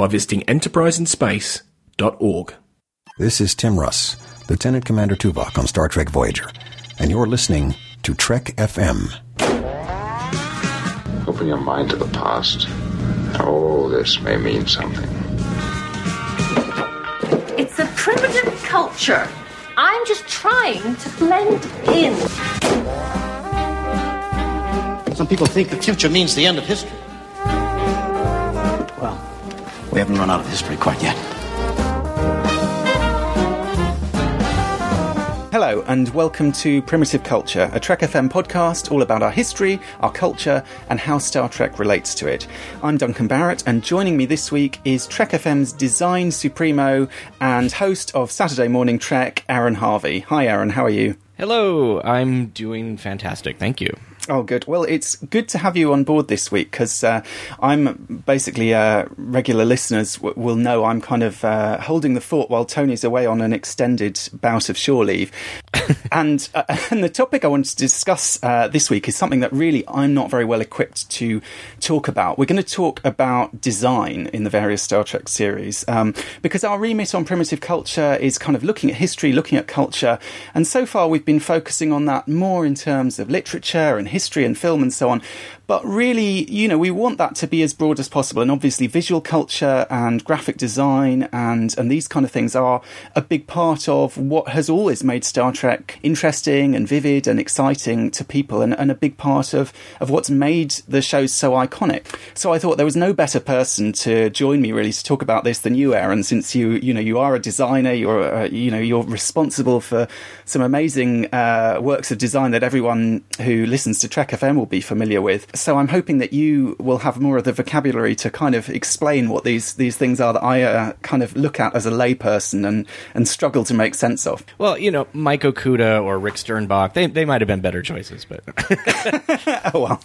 by visiting enterpriseinspace.org. This is Tim Russ, Lieutenant Commander Tuvok on Star Trek Voyager, and you're listening to Trek FM. Open your mind to the past. Oh, this may mean something. It's a primitive culture. I'm just trying to blend in. Some people think the future means the end of history. Well, we haven't run out of history quite yet. Hello, and welcome to Primitive Culture, a Trek FM podcast all about our history, our culture, and how Star Trek relates to it. I'm Duncan Barrett, and joining me this week is Trek FM's design supremo and host of Saturday Morning Trek, Aaron Harvey. Hi, Aaron, how are you? Hello, I'm doing fantastic. Thank you. Oh, good. Well, it's good to have you on board this week because uh, I'm basically uh, regular listeners w- will know I'm kind of uh, holding the fort while Tony's away on an extended bout of shore leave. and uh, and the topic I wanted to discuss uh, this week is something that really I'm not very well equipped to talk about. We're going to talk about design in the various Star Trek series um, because our remit on primitive culture is kind of looking at history, looking at culture, and so far we've been focusing on that more in terms of literature and history and film and so on. But really, you know, we want that to be as broad as possible. And obviously, visual culture and graphic design and, and these kind of things are a big part of what has always made Star Trek interesting and vivid and exciting to people and, and a big part of, of what's made the show so iconic. So I thought there was no better person to join me really to talk about this than you, Aaron, since you, you know, you are a designer, you're, uh, you know, you're responsible for some amazing uh, works of design that everyone who listens to Trek FM will be familiar with so I'm hoping that you will have more of the vocabulary to kind of explain what these these things are that I uh, kind of look at as a layperson and and struggle to make sense of. Well, you know, Mike Okuda or Rick Sternbach, they they might have been better choices, but oh well,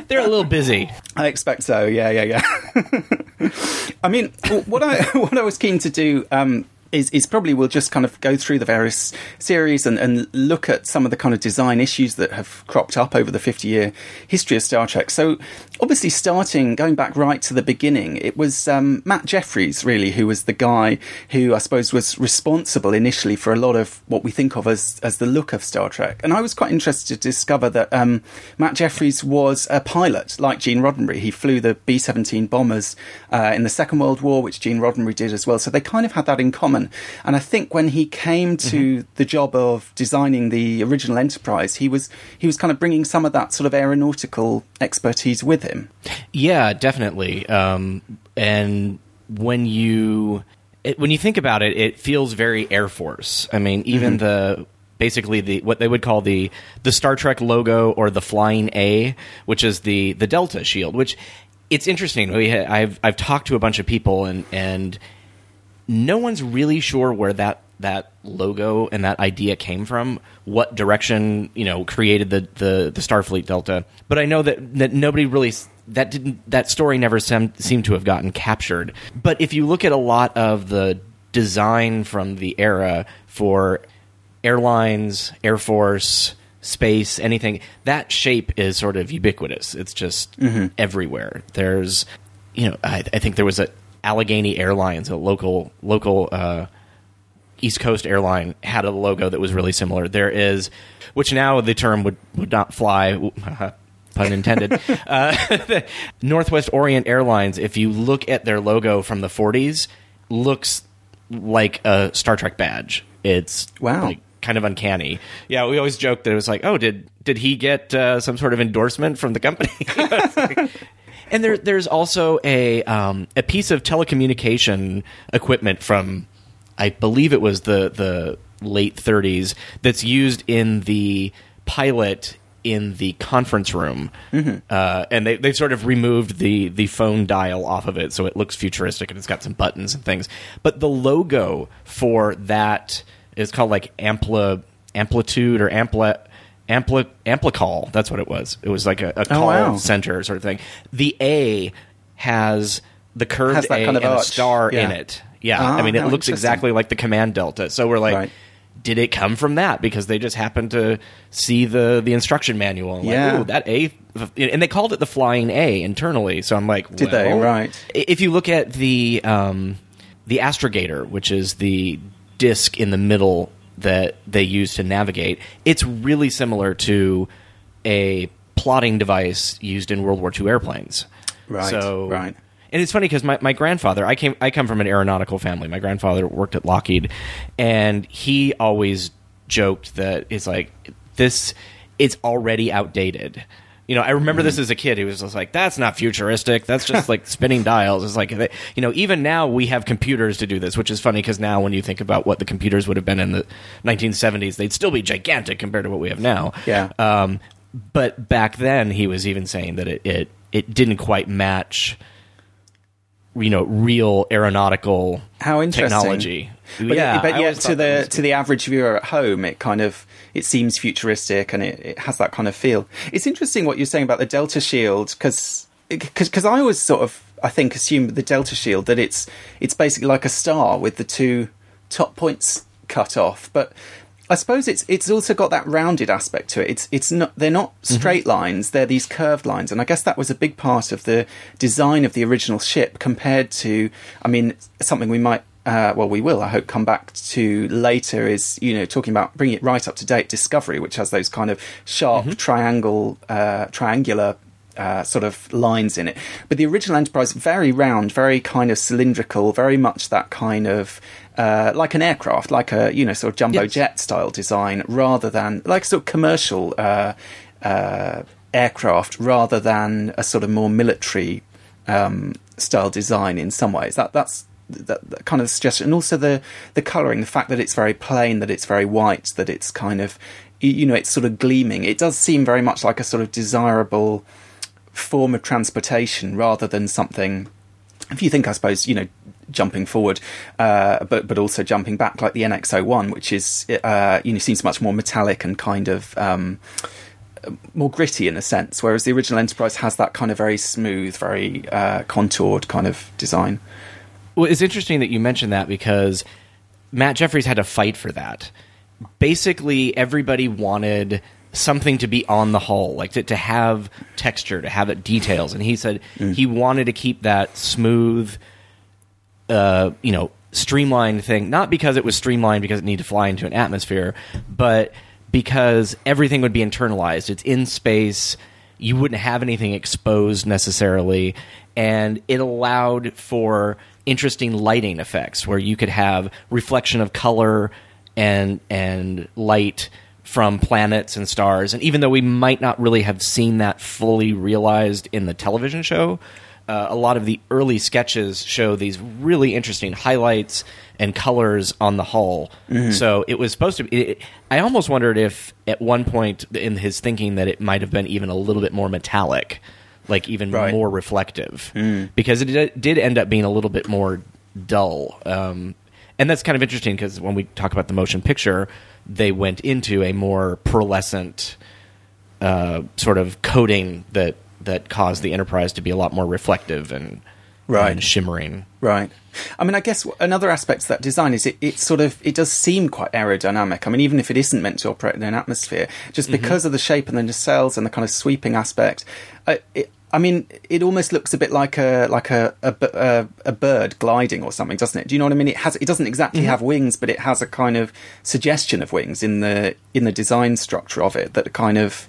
they're a little busy. I expect so. Yeah, yeah, yeah. I mean, what I what I was keen to do. Um, is, is probably we'll just kind of go through the various series and, and look at some of the kind of design issues that have cropped up over the 50 year history of Star Trek. So, obviously, starting going back right to the beginning, it was um, Matt Jefferies, really, who was the guy who I suppose was responsible initially for a lot of what we think of as, as the look of Star Trek. And I was quite interested to discover that um, Matt Jefferies was a pilot like Gene Roddenberry. He flew the B 17 bombers uh, in the Second World War, which Gene Roddenberry did as well. So, they kind of had that in common. And I think when he came to mm-hmm. the job of designing the original Enterprise, he was he was kind of bringing some of that sort of aeronautical expertise with him. Yeah, definitely. Um, and when you it, when you think about it, it feels very Air Force. I mean, even mm-hmm. the basically the what they would call the the Star Trek logo or the flying A, which is the the Delta shield, which it's interesting. We I've I've talked to a bunch of people and and no one's really sure where that that logo and that idea came from, what direction you know created the the, the Starfleet Delta. But I know that that nobody really that didn't that story never sem- seemed to have gotten captured. But if you look at a lot of the design from the era for airlines, Air Force, space, anything, that shape is sort of ubiquitous. It's just mm-hmm. everywhere. There's, you know, I, I think there was a Allegheny Airlines, a local local uh, East Coast airline, had a logo that was really similar. There is, which now the term would would not fly. pun intended. uh, Northwest Orient Airlines, if you look at their logo from the 40s, looks like a Star Trek badge. It's wow. Like, kind of uncanny. Yeah, we always joke that it was like, oh, did did he get uh, some sort of endorsement from the company? And there, there's also a um, a piece of telecommunication equipment from, I believe it was the the late 30s that's used in the pilot in the conference room, Mm-hmm. uh, and they they've sort of removed the the phone dial off of it, so it looks futuristic and it's got some buttons and things. But the logo for that is called like ampli amplitude or ampli ampli amplicall. That's what it was. It was like a, a call Oh, wow. center sort of thing. The A has the curved Has that A kind of and a arch. star in it. Yeah, Ah, I mean it how looks exactly like the command delta. So we're like, Right. did it come from that? Because they just happened to see the the instruction manual. like, Yeah. "Ooh, that A, and they called it the flying A internally. So I'm like, Did they? Right. If you look at the um, the astrogator, which is the disc in the middle that they use to navigate, it's really similar to a plotting device used in World War II airplanes. Right, So right. and it's funny because my, my grandfather, I came I come from an aeronautical family. My grandfather worked at Lockheed, and he always joked that it's like this, it's already outdated. You know, I remember Mm-hmm. this as a kid. He was just like, "That's not futuristic. That's just like spinning dials." It's like, they- you know, even now we have computers to do this, which is funny because now when you think about what the computers would have been in the 1970s, they'd still be gigantic compared to what we have now. Yeah. Um, but back then, he was even saying that it it, it didn't quite match you know real aeronautical How interesting. technology. But, yeah, but I yet to the to the average viewer at home, it kind of it seems futuristic and it, it has that kind of feel. It's interesting what you're saying about the Delta Shield because because I always sort of I think assume the Delta Shield that it's it's basically like a star with the two top points cut off, but. I suppose it's it's also got that rounded aspect to it. It's it's not they're not straight lines; they're these curved lines, and I guess that was a big part of the design of the original ship compared to, I mean, something we might uh, well, we will, I hope, come back to later is, you know, talking about bringing it right up to date Discovery, which has those kind of sharp triangle, uh, triangular uh, sort of lines in it. But the original Enterprise, very round, very kind of cylindrical, very much that kind of. Uh, like an aircraft, like a you know sort of jumbo Yes. jet style design, rather than like sort of commercial uh, uh, aircraft, rather than a sort of more military um, style design in some ways. That that's that, that kind of suggestion, and also the the colouring, the fact that it's very plain, that it's very white, that it's kind of you know it's sort of gleaming. It does seem very much like a sort of desirable form of transportation rather than something. If you think, I suppose, you know, jumping forward, uh, but but also jumping back, like the NX-01, which is uh, you know seems much more metallic and kind of. Um, more gritty in a sense, whereas the original Enterprise has that kind of very smooth, very uh, contoured kind of design. Well, it's interesting that you mentioned that because Matt Jefferies had to fight for that. Basically, everybody wanted something to be on the hull, like to, to have texture, to have it details, and he said he wanted to keep that smooth, uh, you know, streamlined thing. Not because it was streamlined because it needed to fly into an atmosphere, but because everything would be internalized. It's in space. You wouldn't have anything exposed necessarily, and it allowed for interesting lighting effects where you could have reflection of color and and light from planets and stars. And even though we might not really have seen that fully realized in the television show, uh, a lot of the early sketches show these really interesting highlights and colors on the hull. So it was supposed to be. It, I almost wondered if at one point in his thinking that it might have been even a little bit more metallic, like even Right. more reflective, because it did- end up being a little bit more dull. Um, and that's kind of interesting because when we talk about the motion picture, they went into a more pearlescent uh, sort of coating that that caused the Enterprise to be a lot more reflective and Right. and shimmering. Right. I mean, I guess another aspect to that design is it, it sort of it does seem quite aerodynamic. I mean, even if it isn't meant to operate in an atmosphere, just because of the shape and the nacelles and the kind of sweeping aspect, uh, it, I mean, it almost looks a bit like a like a a, a- a bird gliding or something, doesn't it? Do you know what I mean? It has it doesn't exactly mm-hmm. have wings, but it has a kind of suggestion of wings in the in the design structure of it that kind of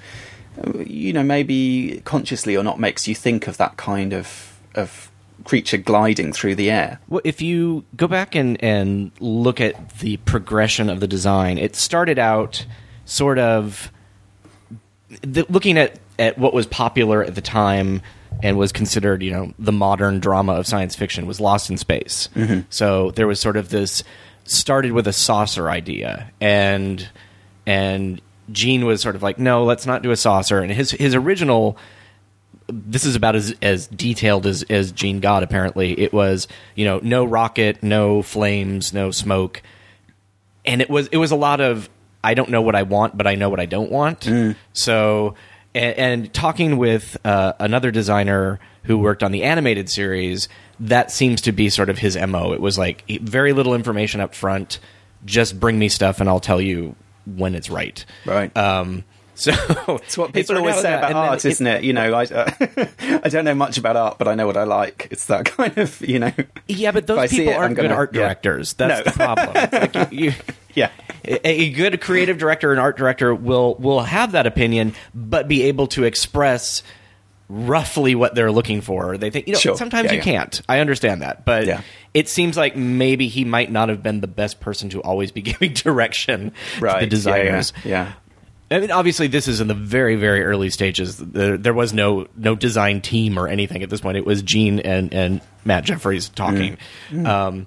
you know maybe consciously or not makes you think of that kind of of creature gliding through the air. Well, if you go back and, and look at the progression of the design, it started out sort of the, looking at, at what was popular at the time and was considered, you know, the modern drama of science fiction was Lost in Space. Mm-hmm. So there was sort of this started with a saucer idea and and Gene was sort of like, no, let's not do a saucer. And his his original this is about as as detailed as as Gene got. Apparently, it was you know no rocket, no flames, no smoke, and it was it was a lot of I don't know what I want, but I know what I don't want. Mm. So, and, and talking with uh, another designer who worked on the animated series, that seems to be sort of his mo. It was like very little information up front. Just bring me stuff, and I'll tell you when it's right. Right. Um, so It's what people always say about art, isn't it? You know, I uh, I don't know much about art, but I know what I like. It's that kind of you know. Yeah, but those people it, aren't good gonna- art yeah. directors. That's No. the problem. It's like you, you- Yeah. A, a good creative director and art director will will have that opinion, but be able to express roughly what they're looking for. They think you know Sure. sometimes Yeah, you yeah. can't. I understand that, but Yeah. it seems like maybe he might not have been the best person to always be giving direction Right. to the designers. Yeah. yeah. I mean, obviously, this is in the very, very early stages. There, there was no no design team or anything at this point. It was Gene and and Matt Jefferies talking. Um,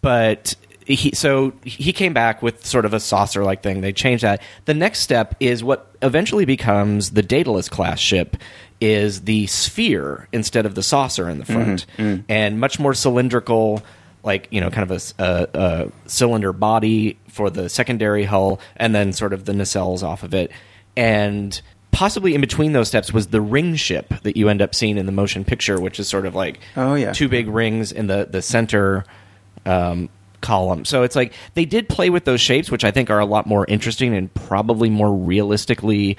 but he so he came back with sort of a saucer like thing. They changed that. The next step is what eventually becomes the Daedalus class ship. Is the sphere instead of the saucer in the front, and much more cylindrical like you know kind of a cylinder body for the secondary hull and then sort of the nacelles off of it and possibly in between those steps was the ring ship that you end up seeing in the motion picture which is sort of like Oh, yeah. two big rings in the the center um, column so it's like they did play with those shapes which i think are a lot more interesting and probably more realistically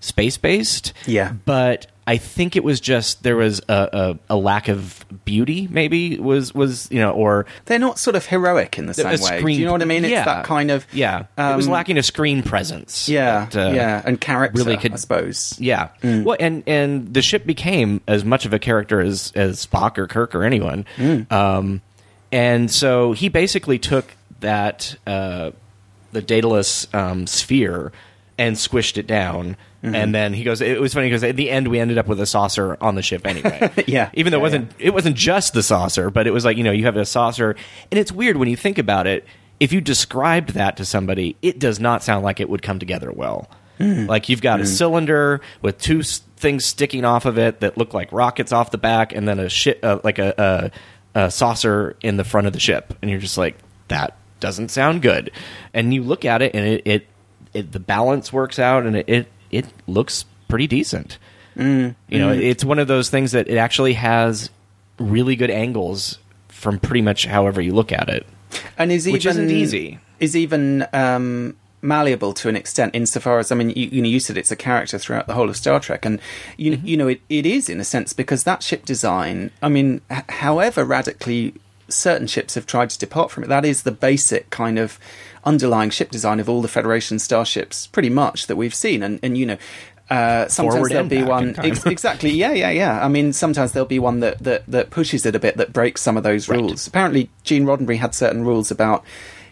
space based Yeah. but I think it was just there was a, a, a lack of beauty, maybe was was you know, or They're not sort of heroic in the same way. Do you know what I mean? Yeah. That kind of yeah. it was um, lacking a screen presence. Yeah, that, uh, yeah, and character. really could- I suppose. Yeah. Well, and and the ship became as much of a character as as Spock or Kirk or anyone. Um, and so he basically took that uh, the Daedalus um, sphere and squished it down. And then he goes. It was funny because at the end we ended up with a saucer on the ship anyway. Yeah. even though it wasn't it wasn't just the saucer, but it was like you know you have a saucer, and it's weird when you think about it. If you described that to somebody, it does not sound like it would come together well. Like you've got a cylinder with two s- things sticking off of it that look like rockets off the back, and then a ship uh, like a, a, a saucer in the front of the ship, and you're just like that doesn't sound good. And you look at it, and it, it, it the balance works out, and it it, it looks pretty decent. You know, it's one of those things that it actually has really good angles from pretty much however you look at it. and is even Which isn't easy. Is even um, malleable to an extent, insofar as I mean, you, you know, you said it's a character throughout the whole of Star Trek, and you Mm-hmm. you know, it, it is in a sense because that ship design. I mean, h- however radically certain ships have tried to depart from it, that is the basic kind of underlying ship design of all the Federation starships, pretty much that we've seen, and and you know. Uh, sometimes Forward there'll be one ex- exactly yeah yeah yeah i mean sometimes there'll be one that, that that pushes it a bit that breaks some of those Right. rules apparently gene roddenberry had certain rules about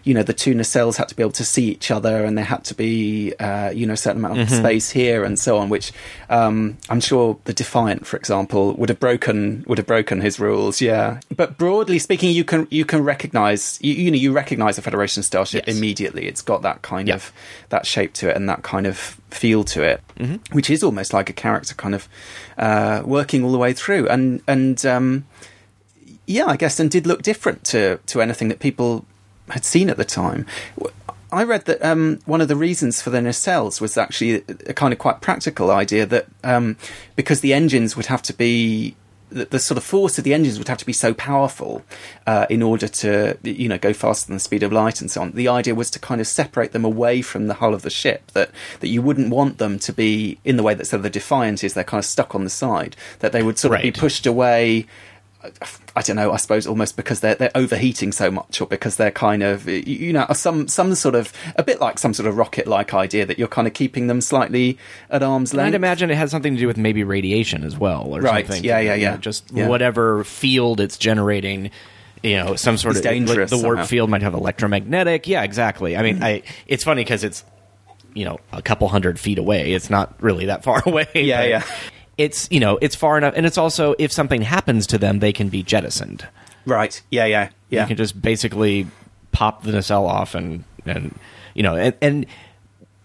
you know the two nacelles had to be able to see each other and there had to be uh, you know a certain amount of Mm-hmm. space here and so on which um, i'm sure the defiant for example would have broken would have broken his rules yeah but broadly speaking you can you can recognize you, you know you recognize a federation starship Yes. immediately it's got that kind Yeah. of that shape to it and that kind of feel to it Mm-hmm. which is almost like a character kind of uh, working all the way through and and um, yeah, I guess, and did look different to to anything that people had seen at the time. I read that um, one of the reasons for the nacelles was actually a, kind of quite practical idea that um, because the engines would have to be the, the sort of force of the engines would have to be so powerful uh, in order to you know go faster than the speed of light and so on. The idea was to kind of separate them away from the hull of the ship that that you wouldn't want them to be in the way that sort of the Defiant is. They're kind of stuck on the side. That they would sort of be pushed away. I don't know. I suppose almost because they're they're overheating so much, or because they're kind of you know some some sort of a bit like some sort of rocket like idea that you're kind of keeping them slightly at arm's length. I'd imagine it has something to do with maybe radiation as well, or Right, something. yeah, yeah, You know, yeah. Just Yeah. whatever field it's generating. You know, some sort It's of dangerous The warp somehow. field might have electromagnetic. Yeah, exactly. I mean, hmm. I. It's funny because it's you know a couple hundred feet away. It's not really that far away. Yeah, but yeah. It's you know it's far enough, and it's also if something happens to them, they can be jettisoned. Right? Yeah, yeah, yeah. You can just basically pop the nacelle off and and you know and, and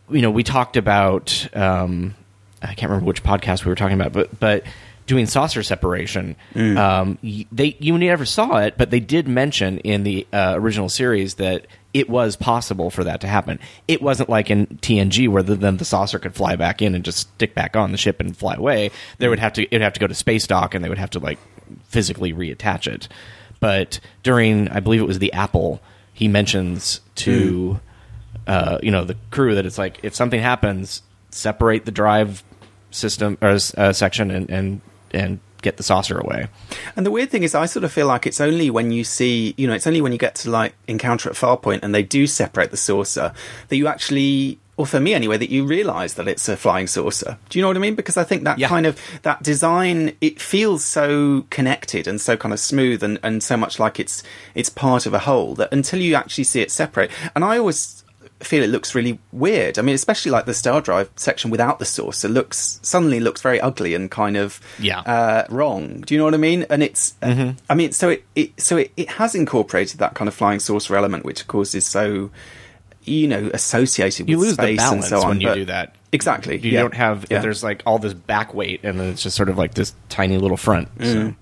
you know, we talked about um, I can't remember which podcast we were talking about, but but doing saucer separation. Um, they you never saw it, but they did mention in the uh, original series that it was possible for that to happen. It wasn't like in TNG where the, then the saucer could fly back in and just stick back on the ship and fly away. They would have to it would have to go to space dock and they would have to like physically reattach it. But during I believe it was the Apple, he mentions to uh, you know the crew that it's like if something happens, separate the drive system or uh, section and and and get the saucer away. And the weird thing is, I sort of feel like it's only when you see, you know, it's only when you get to like encounter at Farpoint and they do separate the saucer that you actually, or for me anyway, that you realise that it's a flying saucer. Do you know what I mean? Because I think that Yeah. kind of that design, it feels so connected and so kind of smooth and, and so much like it's it's part of a whole that until you actually see it separate, and I always feel it looks really weird. I mean, especially like the Star Drive section without the saucer looks suddenly looks very ugly and kind of Yeah. uh, wrong. Do you know what I mean? And it's, uh, I mean, so it, it so it, it has incorporated that kind of flying saucer element, which of course is so, you know, associated You with lose the space balance and so on. when you do that. Exactly. You yeah. don't have Yeah. there's like all this back weight and then it's just sort of like this tiny little front. So.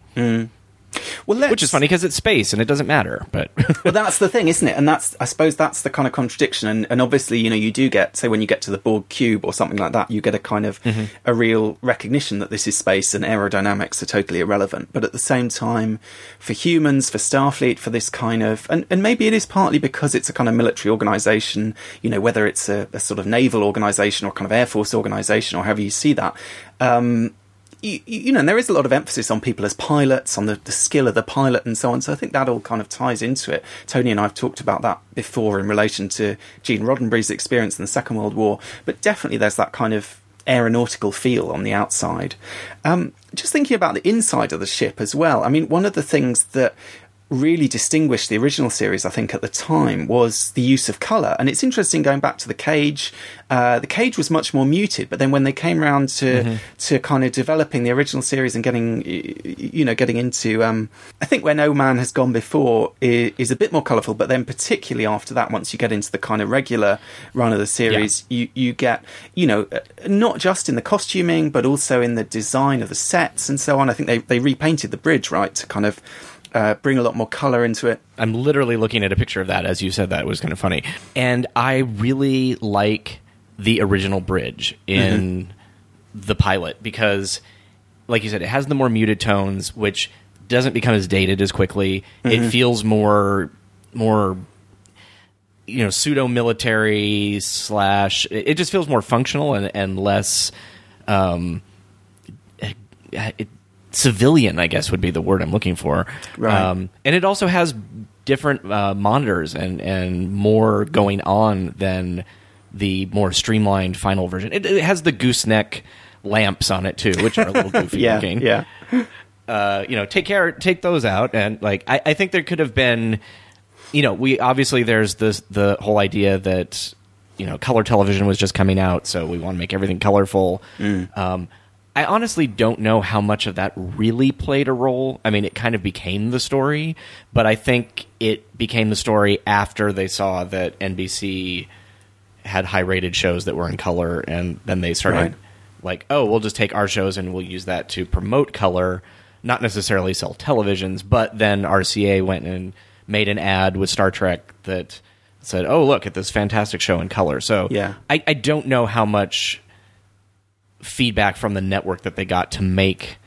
Well, let's, Which is funny because it's space and it doesn't matter. But well, that's the thing, isn't it? And that's, I suppose, that's the kind of contradiction. And, and obviously, you know, you do get, say, when you get to the Borg cube or something like that, you get a kind of a real recognition that this is space and aerodynamics are totally irrelevant. But at the same time, for humans, for Starfleet, for this kind of, and, and maybe it is partly because it's a kind of military organization, you know, whether it's a, a sort of naval organization or kind of air force organization or however you see that. Um, you, you know, and there is a lot of emphasis on people as pilots, on the, the skill of the pilot, and so on. So I think that all kind of ties into it. Tony and I have talked about that before in relation to Gene Roddenberry's experience in the Second World War, but definitely there's that kind of aeronautical feel on the outside. Um, just thinking about the inside of the ship as well. I mean, one of the things that really distinguished the original series, I think, at the time was the use of colour. And it's interesting going back to the cage. Uh, the cage was much more muted, but then when they came around to to kind of developing the original series and getting you know getting into, um, I think where No Man has gone before is, is a bit more colourful. But then particularly after that, once you get into the kind of regular run of the series, you you get you know uh, not just in the costuming but also in the design of the sets and so on. I think they they repainted the bridge right to kind of uh, bring a lot more color into it. I'm literally looking at a picture of that as you said that. It was kind of funny. And I really like the original bridge in the pilot because, like you said, it has the more muted tones, which doesn't become as dated as quickly. It feels more, more, you know, pseudo military slash. It it just feels more functional and, and less. Um, it, civilian, I guess would be the word I'm looking for. Right. Um, and it also has different uh, monitors and and more going on than the more streamlined final version. It, it has the gooseneck lamps on it too, which are a little goofy Yeah, looking. yeah. Uh, you know, take care, take those out, and like I, I think there could have been, you know, we obviously there's this the whole idea that you know color television was just coming out, so we want to make everything colorful. Um, I honestly don't know how much of that really played a role. I mean, it kind of became the story, but I think it became the story after they saw that NBC had high rated shows that were in color, and then they started Right. like, oh, we'll just take our shows and we'll use that to promote color, not necessarily sell televisions. But then RCA went and made an ad with Star Trek that said, oh, look at this fantastic show in color. So Yeah. I, I don't know how much feedback from the network that they got to make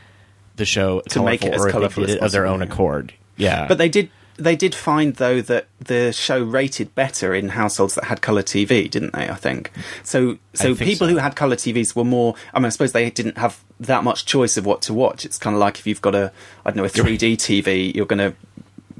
the show To make it as or if they colourful did as it of their own accord. Yeah, But they did they did find though that the show rated better in households that had color TV, didn't they? I think so. So think people so. who had color TVs were more. I mean, I suppose they didn't have that much choice of what to watch. It's kind of like if you've got a I don't know a 3D TV, you're going to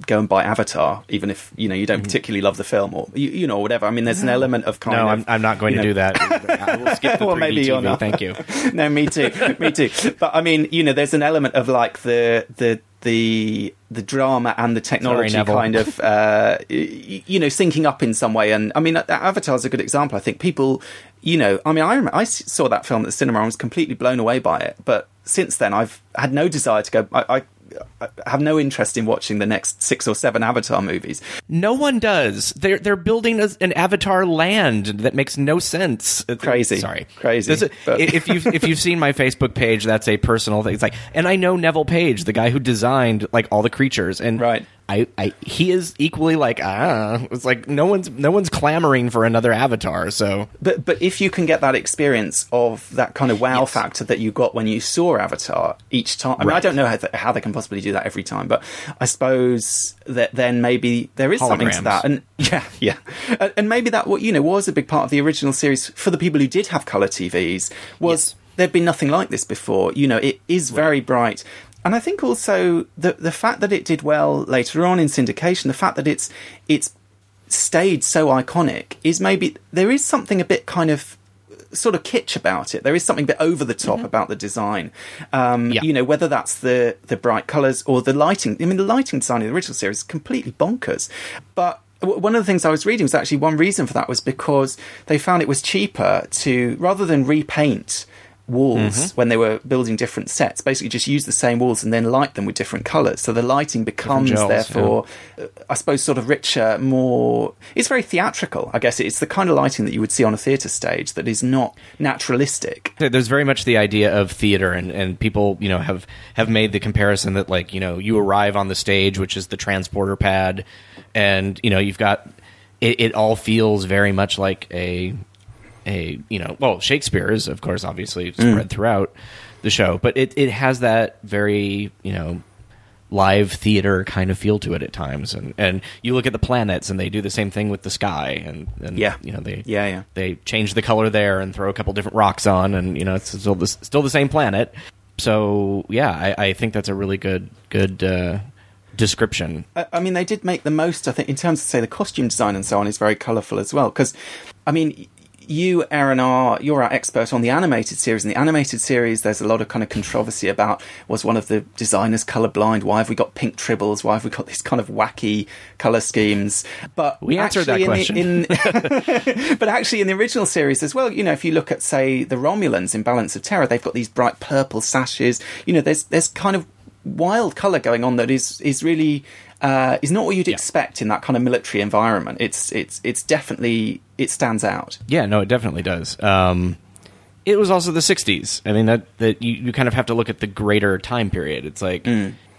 go and buy Avatar, even if you know you don't particularly love the film or you, you know whatever. I mean, there's an element of kind Mm-hmm. no, of. I'm, I'm not going to know- do that. I will skip the Well, 3D maybe you're not. Thank you. no, me too, me too. But I mean, you know, there's an element of like the the the the drama and the technology Neville. kind of uh, you know syncing up in some way. And I mean, Avatar's a good example. I think people, you know, I mean, I remember I saw that film at the cinema. I was completely blown away by it. But since then, I've had no desire to go. I, I have no interest in watching the next six or seven Avatar movies. No one does. They're they're building a, an Avatar land that makes no sense. Crazy. Sorry, Crazy, if you if you've seen my Facebook page, that's a personal thing. It's like, and I know Neville Page, the guy who designed like all the creatures, and Right. I, I he is equally like ah. It's like no one's no one's clamoring for another Avatar. So But but if you can get that experience of that kind of wow factor that you got when you saw Avatar each time, I mean, I don't know how, th- how they can possibly do that every time, but I suppose that then maybe there is something to that, and yeah, yeah, and, and maybe that what you know was a big part of the original series for the people who did have color TVs was Yes. there'd been nothing like this before. You know, it is very bright. And I think also the the fact that it did well later on in syndication, the fact that it's it's stayed so iconic is maybe there is something a bit kind of sort of kitsch about it. There is something a bit over the top about the design. Um, Yeah. You know, whether that's the the bright colours or the lighting. I mean, the lighting design in the original series is completely bonkers. But one of the things I was reading was actually one reason for that was because they found it was cheaper to rather than repaint walls when they were building different sets basically just use the same walls and then light them with different colors so the lighting becomes gels, therefore uh, I suppose, sort of richer, more. It's very theatrical, I guess. It's the kind of lighting that you would see on a theatre stage that is not naturalistic. there's very much the idea of theater and, and people you know have have made the comparison that like you know you arrive on the stage which is the transporter pad and you know you've got it, it all feels very much like a a you know well shakespeare is of course obviously spread throughout the show but it, it has that very you know live theater kind of feel to it at times and and you look at the planets and they do the same thing with the sky and, and Yeah. you know they Yeah, yeah. they change the color there and throw a couple different rocks on, and you know it's still the, still the same planet. So yeah, I, I think that's a really good good uh, description. I, I mean, they did make the most. I think in terms of say the costume design and so on is very colourful as well. Because, I mean, you, Aaron, are you're our expert on the animated series. In the animated series, there's a lot of kind of controversy about was one of the designers colourblind? Why have we got pink tribbles? Why have we got these kind of wacky colour schemes? But We answered that actually in the- in- but actually, in the original series as well, you know, if you look at say the Romulans in Balance of Terror, they've got these bright purple sashes. You know, there's there's kind of wild color going on that is is really uh, is not what you'd expect in that kind of military environment. It's it's it's definitely it stands out. Yeah, no, it definitely does. Um, it was also the '60s. I mean that that you, you kind of have to look at the greater time period. It's like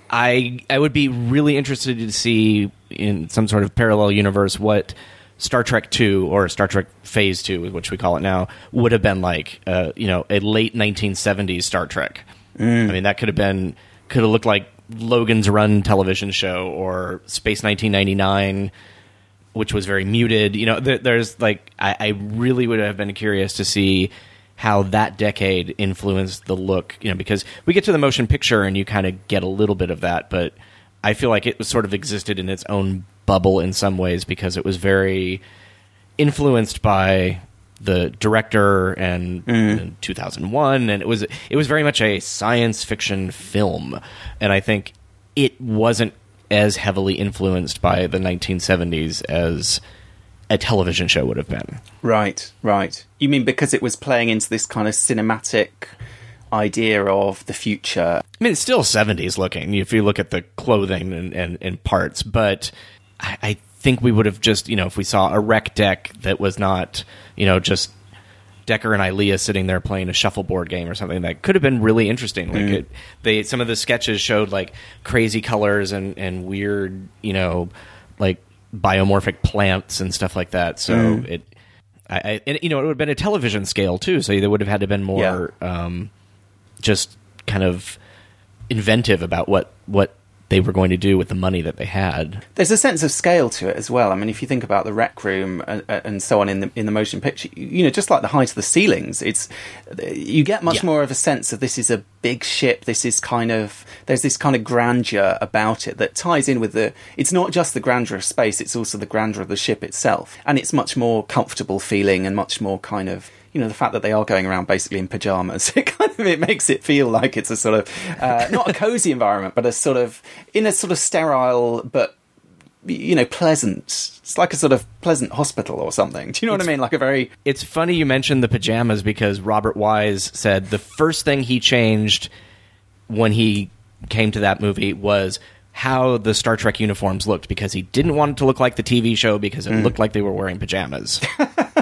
I I would be really interested to see in some sort of parallel universe what Star Trek Two or Star Trek Phase Two, which we call it now, would have been like. Uh, you know, a late 1970s Star Trek. I mean, that could have been could have looked like Logan's Run television show or Space 1999 which was very muted. You know, there, there's like I, I really would have been curious to see how that decade influenced the look. You know, because we get to the motion picture and you kind of get a little bit of that, but I feel like it was sort of existed in its own bubble in some ways because it was very influenced by the director and, mm-hmm. and 2001 and it was it was very much a science fiction film and i think it wasn't as heavily influenced by the 1970s as a television show would have been Right, right. You mean because it was playing into this kind of cinematic idea of the future? I mean, it's still 70s looking if you look at the clothing and, and, and parts, but I, I think we would have just, you know, if we saw a rec deck that was not, you know, just Decker and Ilia sitting there playing a shuffleboard game or something that could have been really interesting. Like it, they, some of the sketches showed like crazy colors and, and weird, you know, like biomorphic plants and stuff like that. So it, I, I, and, you know, it would have been a television scale too. So there would have had to have been more, um, just kind of inventive about what what they were going to do with the money that they had. There's a sense of scale to it as well. I mean, if you think about the rec room and, and so on in the in the motion picture, you know, just like the height of the ceilings, it's you get much Yeah. more of a sense of this is a big ship. This is kind of there's this kind of grandeur about it that ties in with the. It's not just the grandeur of space; it's also the grandeur of the ship itself, and it's much more comfortable feeling and much more kind of. You know the fact that they are going around basically in pajamas. It kind of it makes it feel like it's a sort of uh, not a cozy environment, but a sort of in a sort of sterile but you know, pleasant. It's like a sort of pleasant hospital or something. Do you know what I mean? Like a very It's funny you mentioned the pajamas because Robert Wise said the first thing he changed when he came to that movie was how the Star Trek uniforms looked because he didn't want it to look like the TV show because it Mm. looked like they were wearing pajamas.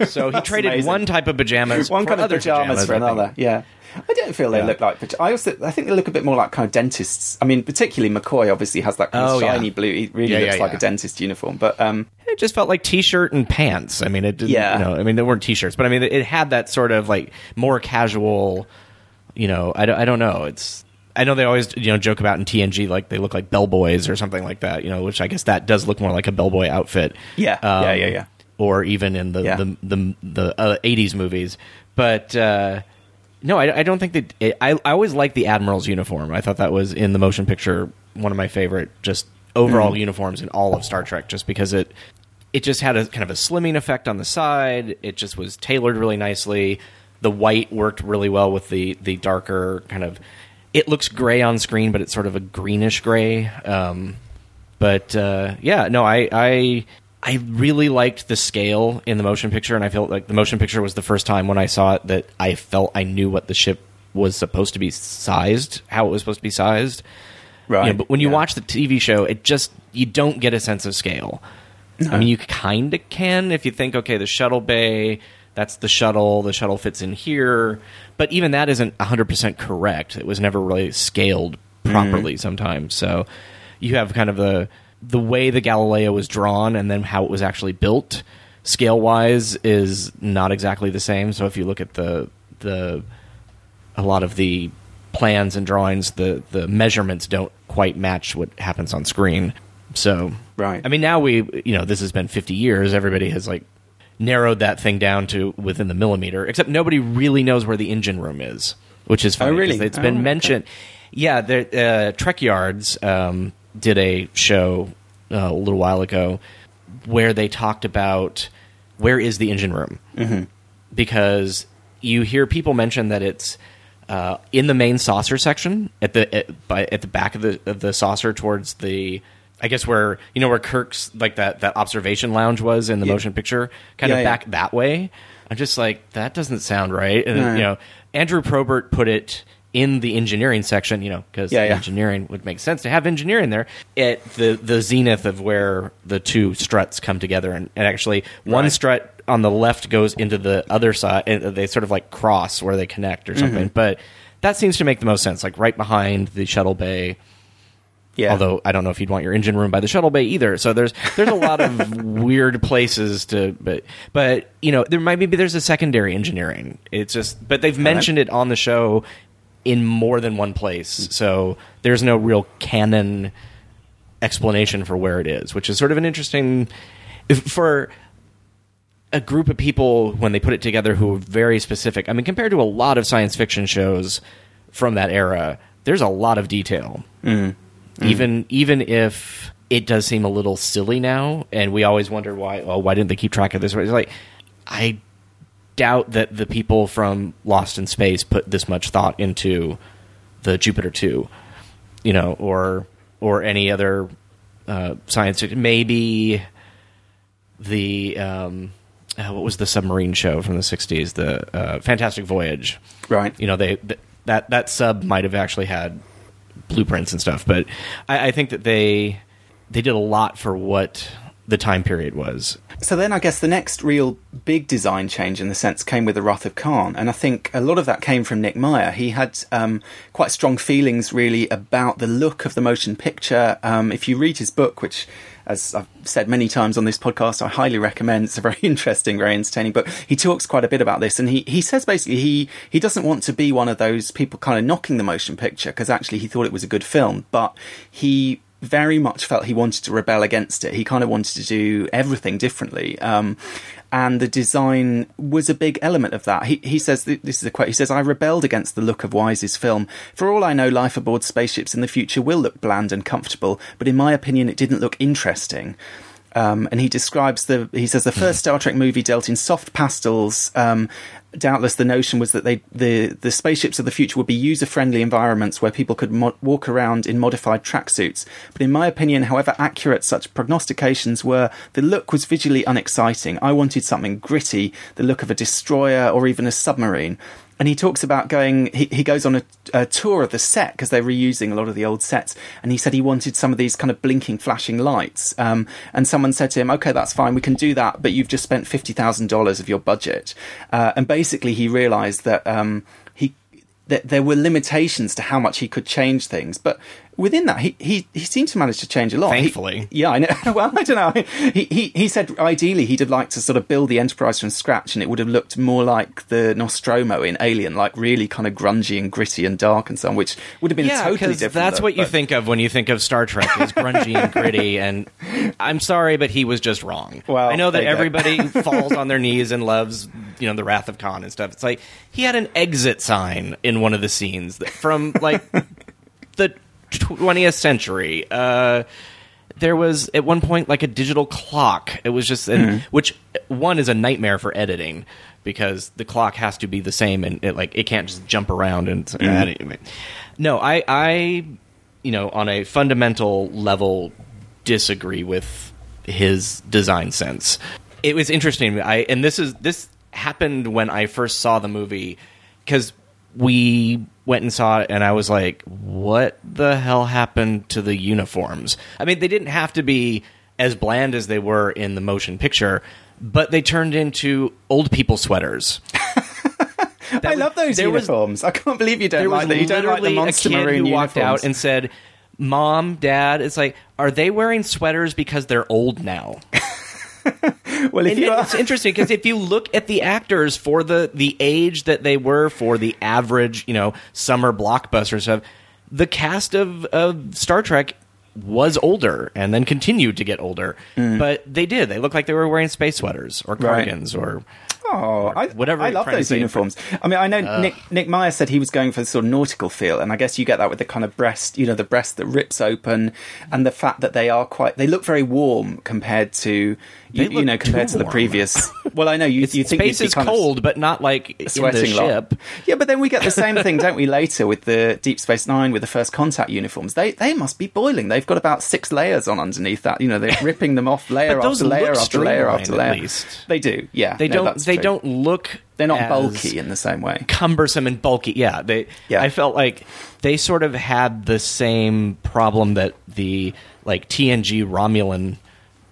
so he traded amazing. one type of pajamas One for kind of other pajamas, for another. Yeah. I don't feel they Yeah. look like. I also, I think they look a bit more like kind of dentists. I mean, particularly McCoy obviously has that kind of Oh, yeah. shiny blue. He really Yeah, looks yeah, like yeah. a dentist uniform. But um, It just felt like t-shirt and pants. I mean, it didn't. Yeah. You know, I mean, they weren't t-shirts, but I mean, it had that sort of like more casual. You know, I don't, I don't know. It's. I know they always you know joke about in TNG like they look like bellboys or something like that. You know, which I guess that does look more like a bellboy outfit. Yeah. Yeah, yeah, yeah. Or even in the Yeah. the the, the uh, '80s movies, but. uh no, I, I don't think that. It, I I always liked the admiral's uniform. I thought that was in the motion picture one of my favorite, just overall uniforms in all of Star Trek, just because it it just had a kind of a slimming effect on the side. It just was tailored really nicely. The white worked really well with the the darker kind of. It looks gray on screen, but it's sort of a greenish gray. Um, but uh, yeah, no, I, I I really liked the scale in the motion picture, and I felt like the motion picture was the first time when I saw it that I felt I knew what the ship was supposed to be sized, how it was supposed to be sized. right. You know, but when you yeah. watch the TV show, it just you don't get a sense of scale. I mean, you kind of can if you think, okay, the shuttle bay, that's the shuttle. The shuttle fits in here, but even that isn't hundred percent correct. It was never really scaled mm-hmm. properly. Sometimes, so you have kind of the the way the Galileo was drawn, and then how it was actually built. Scale wise, is not exactly the same. So if you look at the the a lot of the plans and drawings, the the measurements don't quite match what happens on screen. So, Right. I mean, now we, you know, this has been 50 years. Everybody has like narrowed that thing down to within the millimeter. Except nobody really knows where the engine room is, which is funny. 'cause really? It's Oh, been okay. mentioned. Yeah, the uh, Trek Yards um, did a show uh, a little while ago where they talked about where is the engine room Mm-hmm. because you hear people mention that it's uh, in the main saucer section at the at, by, at the back of the of the saucer towards the I guess where you know where Kirk's like that that observation lounge was in the Yeah. motion picture kind Yeah, of yeah. back that way. I'm just like that doesn't sound right. And No. you know Andrew Probert put it in the engineering section, you know, because Yeah, yeah. engineering would make sense to have engineering there at the the zenith of where the two struts come together, and, and actually one Right. strut on the left goes into the other side, and they sort of like cross where they connect or something. Mm-hmm. But that seems to make the most sense, like right behind the shuttle bay. yeah. Although I don't know if you'd want your engine room by the shuttle bay either. So there's there's a lot of weird places to but but you know there might maybe there's a secondary engineering. It's just but they've mentioned it on the show in more than one place. Mm. So there's no real canon explanation for where it is, which is sort of an interesting for a group of people when they put it together who are very specific. I mean, compared to a lot of science fiction shows from that era, there's a lot of detail. Mm. Mm. Even even if it does seem a little silly now, and we always wonder why. Well, why didn't they keep track of this? It's like I doubt that the people from Lost in Space put this much thought into the Jupiter two, you know, or or any other uh, science. fiction. Maybe the um, uh, what was the submarine show from the '60s? The uh, Fantastic Voyage. Right. You know, they th- that that sub might have actually had blueprints and stuff, but I, I think that they they did a lot for what the time period was. So then I guess the next real big design change in the sense came with the Wrath of Khan. And I think a lot of that came from Nick Meyer. He had um, quite strong feelings really about the look of the motion picture. Um, if you read his book, which as I've said many times on this podcast, I highly recommend. It's a very interesting, very entertaining book. He talks quite a bit about this, and he, he says basically he, he doesn't want to be one of those people kind of knocking the motion picture because actually he thought it was a good film, but he very much felt he wanted to rebel against it. He kind of wanted to do everything differently. Um, and the design was a big element of that. He, he says, this is a quote, he says, I rebelled against the look of Wise's film. For all I know, life aboard spaceships in the future will look bland and comfortable, but in my opinion, it didn't look interesting. Um, and he describes the. He says the first Star Trek movie dealt in soft pastels. Um, doubtless, the notion was that they the the spaceships of the future would be user friendly environments where people could mo- walk around in modified tracksuits. But in my opinion, however accurate such prognostications were, the look was visually unexciting. I wanted something gritty, the look of a destroyer or even a submarine. And he talks about going. He, he goes on a, a tour of the set because they're reusing a lot of the old sets, and he said he wanted some of these kind of blinking, flashing lights. Um, and someone said to him, "Okay, that's fine, we can do that, but you've just spent fifty thousand dollars of your budget." Uh, and basically, he realised that. Um, he that there were limitations to how much he could change things, but within that, he, he, he seemed to manage to change a lot. He- Thankfully. yeah, I know. Well, I don't know. He, he he said ideally he'd have liked to sort of build the Enterprise from scratch, and it would have looked more like the Nostromo in Alien, like really kind of grungy and gritty and dark and so on, which would have been yeah, totally different. that's though, what you think of when you think of Star Trek is grungy and gritty. And I'm sorry, but he was just wrong. Well, I know that there you go. everybody falls on their knees and loves, you know, the Wrath of Khan and stuff. It's like he had an exit sign in one of the scenes that, from like the 20th century. Uh, there was at one point like a digital clock. It was just, and, Mm-hmm. which one is a nightmare for editing because the clock has to be the same and it like it can't just jump around and Mm-hmm. No, I, I, you know, on a fundamental level, disagree with his design sense. It was interesting. I and this is this happened when I first saw the movie because we went and saw it and I was like, what the hell happened to the uniforms? I mean, they didn't have to be as bland as they were in the motion picture, but they turned into old people sweaters. I was- love those there was- uniforms. I can't believe you don't like that. You don't like the monster a kid maroon who walked out and said, "Mom, Dad, it's like, are they wearing sweaters because they're old now?" well, if And you it's interesting because if you look at the actors for the the age that they were for the average, you know, summer blockbuster stuff, the cast of of Star Trek was older and then continued to get older. But they did. They looked like they were wearing space sweaters or Mm. Right. cardigans or Oh, I, whatever I love those uniforms. I mean, I know Nick Nick Meyer said he was going for the sort of nautical feel, and I guess you get that with the kind of breast, you know, the breast that rips open, and the fact that they are quite, they look very warm compared to, you, you know, compared to the previous. Well, I know you, you think space is kind of cold, but not like sweating ship. Yeah, but then we get the same thing, don't we? Later with the Deep Space Nine with the first contact uniforms, they they must be boiling. They've got about six layers on underneath that. You know, they're ripping them off layer after layer after layer after at layer. least. They do, yeah. They no, don't. They true. don't look. They're not bulky in the same way. cumbersome and bulky. Yeah, they. Yeah. I felt like they sort of had the same problem that the like TNG Romulan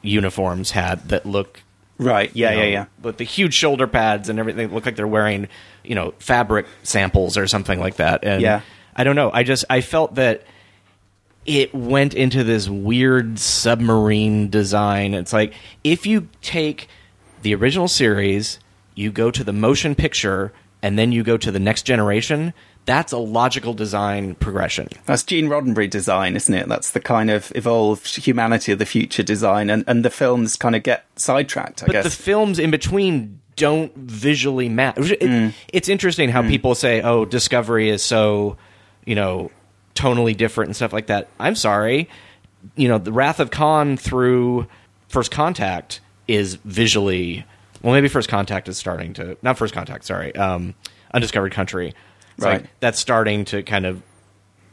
uniforms had that look. Right. Yeah. you know, yeah. Yeah. With the huge shoulder pads and everything, look like they're wearing, you know, fabric samples or something like that. And Yeah. I don't know. I just I felt that it went into this weird submarine design. It's like if you take the original series, you go to the motion picture, and then you go to the next generation. That's a logical design progression. That's Gene Roddenberry design, isn't it? That's the kind of evolved humanity of the future design, and, and the films kind of get sidetracked. I But guess. the films in between don't visually match. It, Mm. It's interesting how people say, "Oh, Discovery is so, you know, tonally different and stuff like that." I'm sorry, you know, the Wrath of Khan through First Contact is visually well. Maybe First Contact is starting to not First Contact. Sorry, um, Undiscovered Country. It's Right. like that's starting to kind of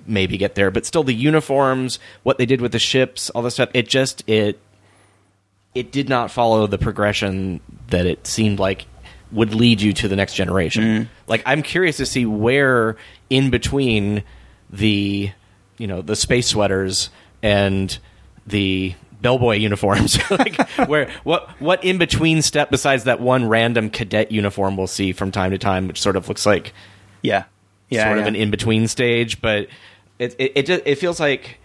maybe get there, but still the uniforms, what they did with the ships, all this stuff. It just it it did not follow the progression that it seemed like would lead you to the next generation. Mm. Like I'm curious to see where in between the you know the space sweaters and the bellboy uniforms like where what what in between step besides that one random cadet uniform we'll see from time to time which sort of looks like yeah. Yeah. sort yeah. of an in between stage, but it it it, just, it feels like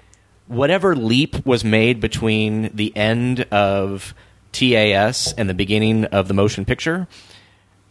whatever leap was made between the end of TAS and the beginning of the motion picture.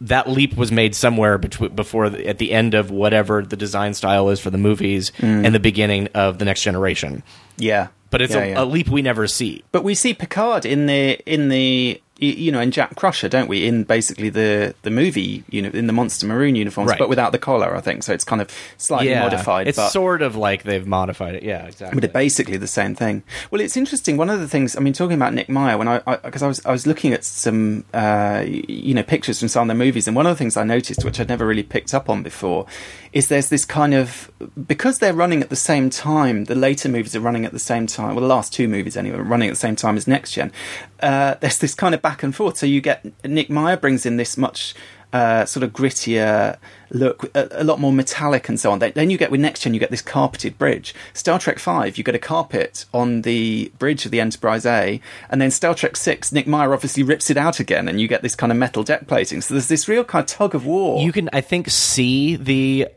That leap was made somewhere between before the, at the end of whatever the design style is for the movies mm. and the beginning of the next generation. yeah. But it's Yeah, a, yeah. a leap we never see. But we see Picard in the in the you know in Jack Crusher, don't we? In basically the the movie, you know, in the Monster Maroon uniforms, Right. but without the collar, I think. So it's kind of slightly modified. It's but sort of like they've modified it. Yeah, exactly. but it's basically the same thing. Well, it's interesting. One of the things, I mean, talking about Nick Meyer, when I because I, was I was looking at some uh, you know pictures from some of the movies, and one of the things I noticed, which I'd never really picked up on before, is there's this kind of because they're running at the same time. The later movies are running at the same time. Well, the last two movies anyway, running at the same time as Next Gen. Uh, there's this kind of back and forth. So you get Nick Meyer brings in this much uh, sort of grittier look, a, a, lot more metallic and so on. Then you get with next gen, you get this carpeted bridge. Star Trek Five, you get a carpet on the bridge of the Enterprise A, and then Star Trek Six, Nick Meyer obviously rips it out again, and you get this kind of metal deck plating. So there's this real kind of tug of war. You can, I think, see the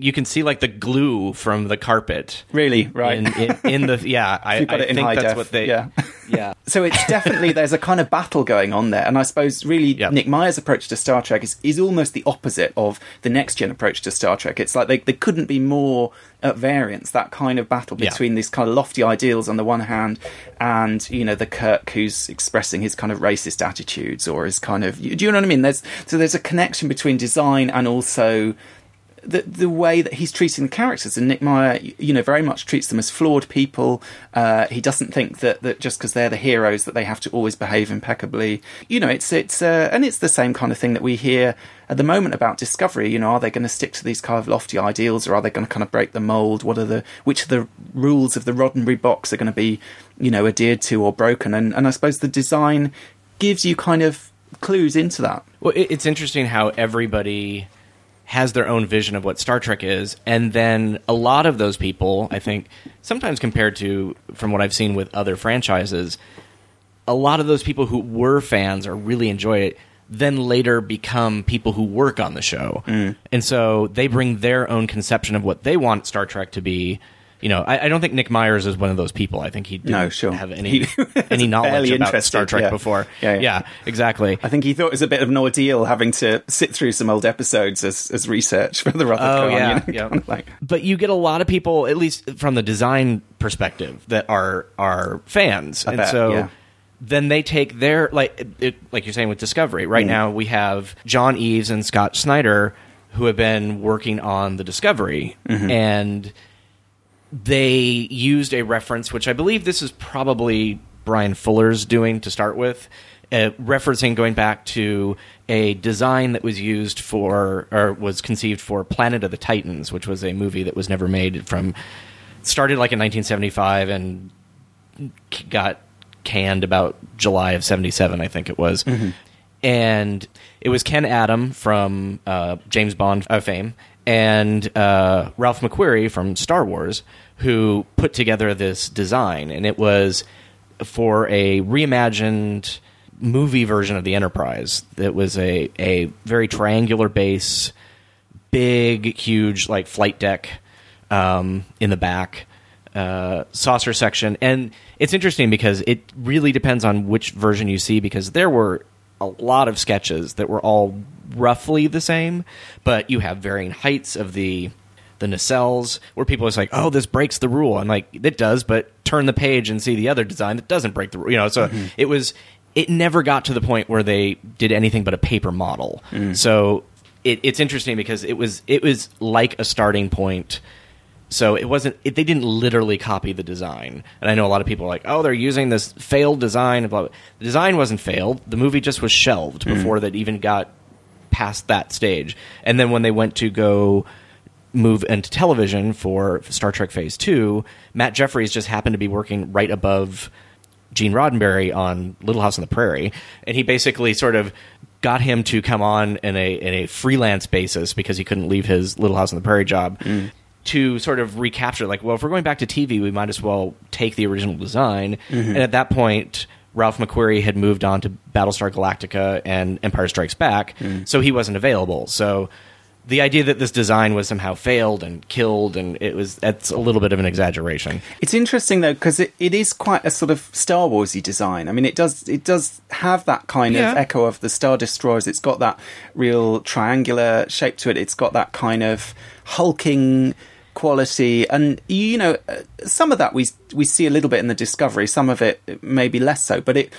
you can see like the glue from the carpet. Really, right? In, in, in the yeah, I, I think that's def. what they yeah yeah. So it's definitely there's a kind of battle going on there, and I suppose really yep. Nick Meyer's approach to Star Trek is is almost the opposite of the next gen approach to Star Trek. It's like they they couldn't be more at variance. That kind of battle between yeah. these kind of lofty ideals on the one hand, and you know the Kirk who's expressing his kind of racist attitudes or his kind of do you know what I mean? There's so there's a connection between design and also the the way that he's treating the characters, and Nick Meyer, you know, very much treats them as flawed people. Uh, he doesn't think that, that just because they're the heroes that they have to always behave impeccably. You know, it's it's uh, and it's the same kind of thing that we hear at the moment about Discovery. You know, are they going to stick to these kind of lofty ideals, or are they going to kind of break the mold? What are the which of the rules of the Roddenberry box are going to be, you know, adhered to or broken? And and I suppose the design gives you kind of clues into that. Well, it's interesting how everybody has their own vision of what Star Trek is, and then a lot of those people, I think, sometimes compared to from what I've seen with other franchises, a lot of those people who were fans or really enjoy it then later become people who work on the show, mm. and so they bring their own conception of what they want Star Trek to be you know, I, I, don't think Nick Myers is one of those people. I think he didn't no, sure. have any any knowledge about Star Trek yeah. before. Yeah, yeah. yeah, exactly. I think he thought it was a bit of an ordeal having to sit through some old episodes as, as research for the Rutherford. Oh yeah, you know, yeah. Kind of like. But you get a lot of people, at least from the design perspective, that are are fans, I and bet, so. Yeah then they take their like it, like you're saying with Discovery. Right mm. now we have John Eaves and Scott Schneider who have been working on the Discovery, mm-hmm. and they used a reference, which I believe this is probably Bryan Fuller's doing to start with, uh, referencing going back to a design that was used for or was conceived for Planet of the Titans, which was a movie that was never made from started like in 1975 and got canned about July of 77, I think it was. Mm-hmm. And it was Ken Adam from uh, James Bond fame and uh, Ralph McQuarrie from Star Wars, who put together this design, and it was for a reimagined movie version of the Enterprise. It was a a very triangular base, big, huge like flight deck um, in the back. Uh, saucer section, and it's interesting because it really depends on which version you see. Because there were a lot of sketches that were all roughly the same, but you have varying heights of the the nacelles where people are like, "Oh, this breaks the rule." I'm like, "It does," but turn the page and see the other design that doesn't break the rule. You know, so mm-hmm. it was it never got to the point where they did anything but a paper model. Mm. So it, it's interesting because it was it was like a starting point so it wasn't. It, they didn't literally copy the design. And I know a lot of people are like, "Oh, they're using this failed design." Blah, blah. The design wasn't failed. The movie just was shelved mm before that even got past that stage. And then when they went to go move into television for Star Trek Phase Two, Matt Jefferies just happened to be working right above Gene Roddenberry on Little House on the Prairie, and he basically sort of got him to come on in a in a freelance basis because he couldn't leave his Little House on the Prairie job. Mm to sort of recapture like well if we're going back to tv we might as well take the original design mm-hmm. and at that point ralph mcquarrie had moved on to battlestar galactica and empire strikes back mm. so he wasn't available. So the idea that this design was somehow failed and killed and it was that's a little bit of an exaggeration. It's interesting though because it, it is quite a sort of star warsy design. I mean it does it does have that kind yeah. of echo of the star destroyers. It's got that real triangular shape to it. It's got that kind of hulking quality, and you know, some of that we we see a little bit in the Discovery. Some of it maybe less so, but it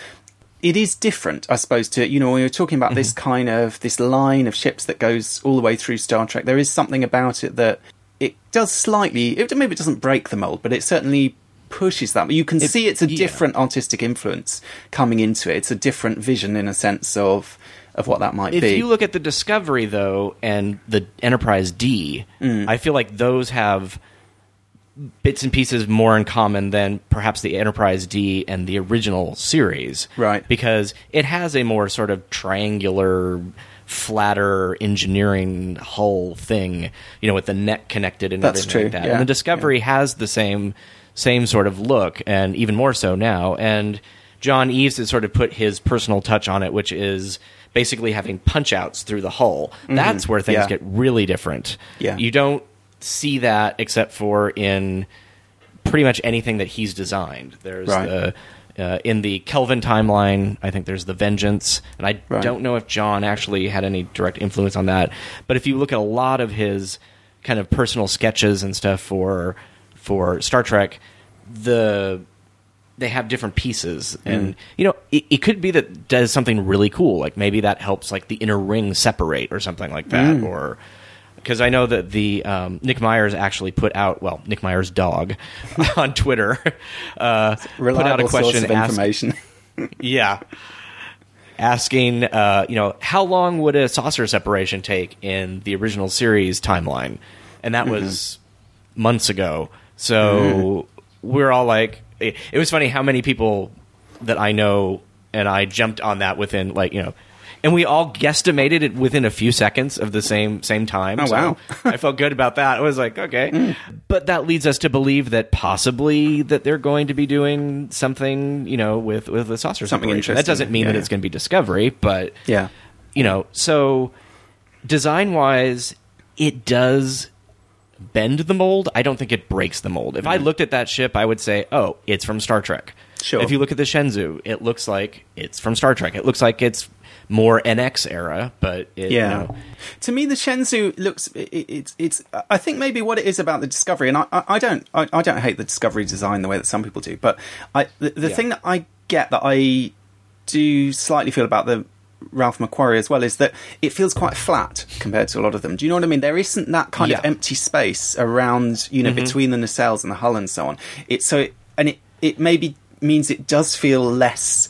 it is different, I suppose. To you know, when you're talking about mm-hmm. this kind of this line of ships that goes all the way through Star Trek, there is something about it that it does slightly. It, maybe it doesn't break the mold, but it certainly pushes that. But you can it, see it's a yeah. different artistic influence coming into it. It's a different vision in a sense of of what that might if be. If you look at the Discovery though and the Enterprise D, mm. I feel like those have bits and pieces more in common than perhaps the Enterprise D and the original series. Right. Because it has a more sort of triangular flatter engineering hull thing, you know, with the neck connected and That's everything true, like that. yeah, and the Discovery has the same same sort of look, and even more so now. And John Eaves has sort of put his personal touch on it, which is basically having punch outs through the hull. That's where things Mm-hmm. Yeah. get really different. Yeah. You don't see that except for in pretty much anything that he's designed. There's Right. the uh, in the Kelvin timeline, I think there's the Vengeance, and I Right. don't know if John actually had any direct influence on that. But if you look at a lot of his kind of personal sketches and stuff for for Star Trek, the they have different pieces and you know it, it could be that does something really cool like maybe that helps like the inner ring separate or something like that or because I know that the um, Nick Myers actually put out well Nick Myers' dog on Twitter uh, put out a question of ask- information. yeah. Asking, uh, you know, how long would a saucer separation take in the original series timeline? And that was months ago. So we're all like, it, it was funny how many people that I know and I jumped on that within, like, you know, and we all guesstimated it within a few seconds of the same same time. Oh, So wow. I felt good about that. I was like, okay, hmm. but that leads us to believe that possibly that they're going to be doing something, you know, with with the saucer Something separation. That doesn't mean Yeah, that yeah. it's going to be Discovery, but yeah. you know, so design wise, it does bend the mold. I don't think it breaks the mold. If I looked at that ship, I would say, oh, it's from Star Trek. Sure. If you look at the Shenzhou, it looks like it's from Star Trek. It looks like it's more NX era, but it, Yeah. you know, To me, the Shenzhou looks. It, it- it's. It's. I think maybe what it is about the Discovery, and I. I, I don't. I, I don't hate the Discovery design the way that some people do, but I. The, the Yeah. thing that I get that I do slightly feel about the Ralph McQuarrie as well is that it feels quite flat compared to a lot of them. Do you know what I mean? There isn't that kind of empty space around, you know, Mm-hmm. between the nacelles and the hull and so on. It's so, it, and it it maybe means it does feel less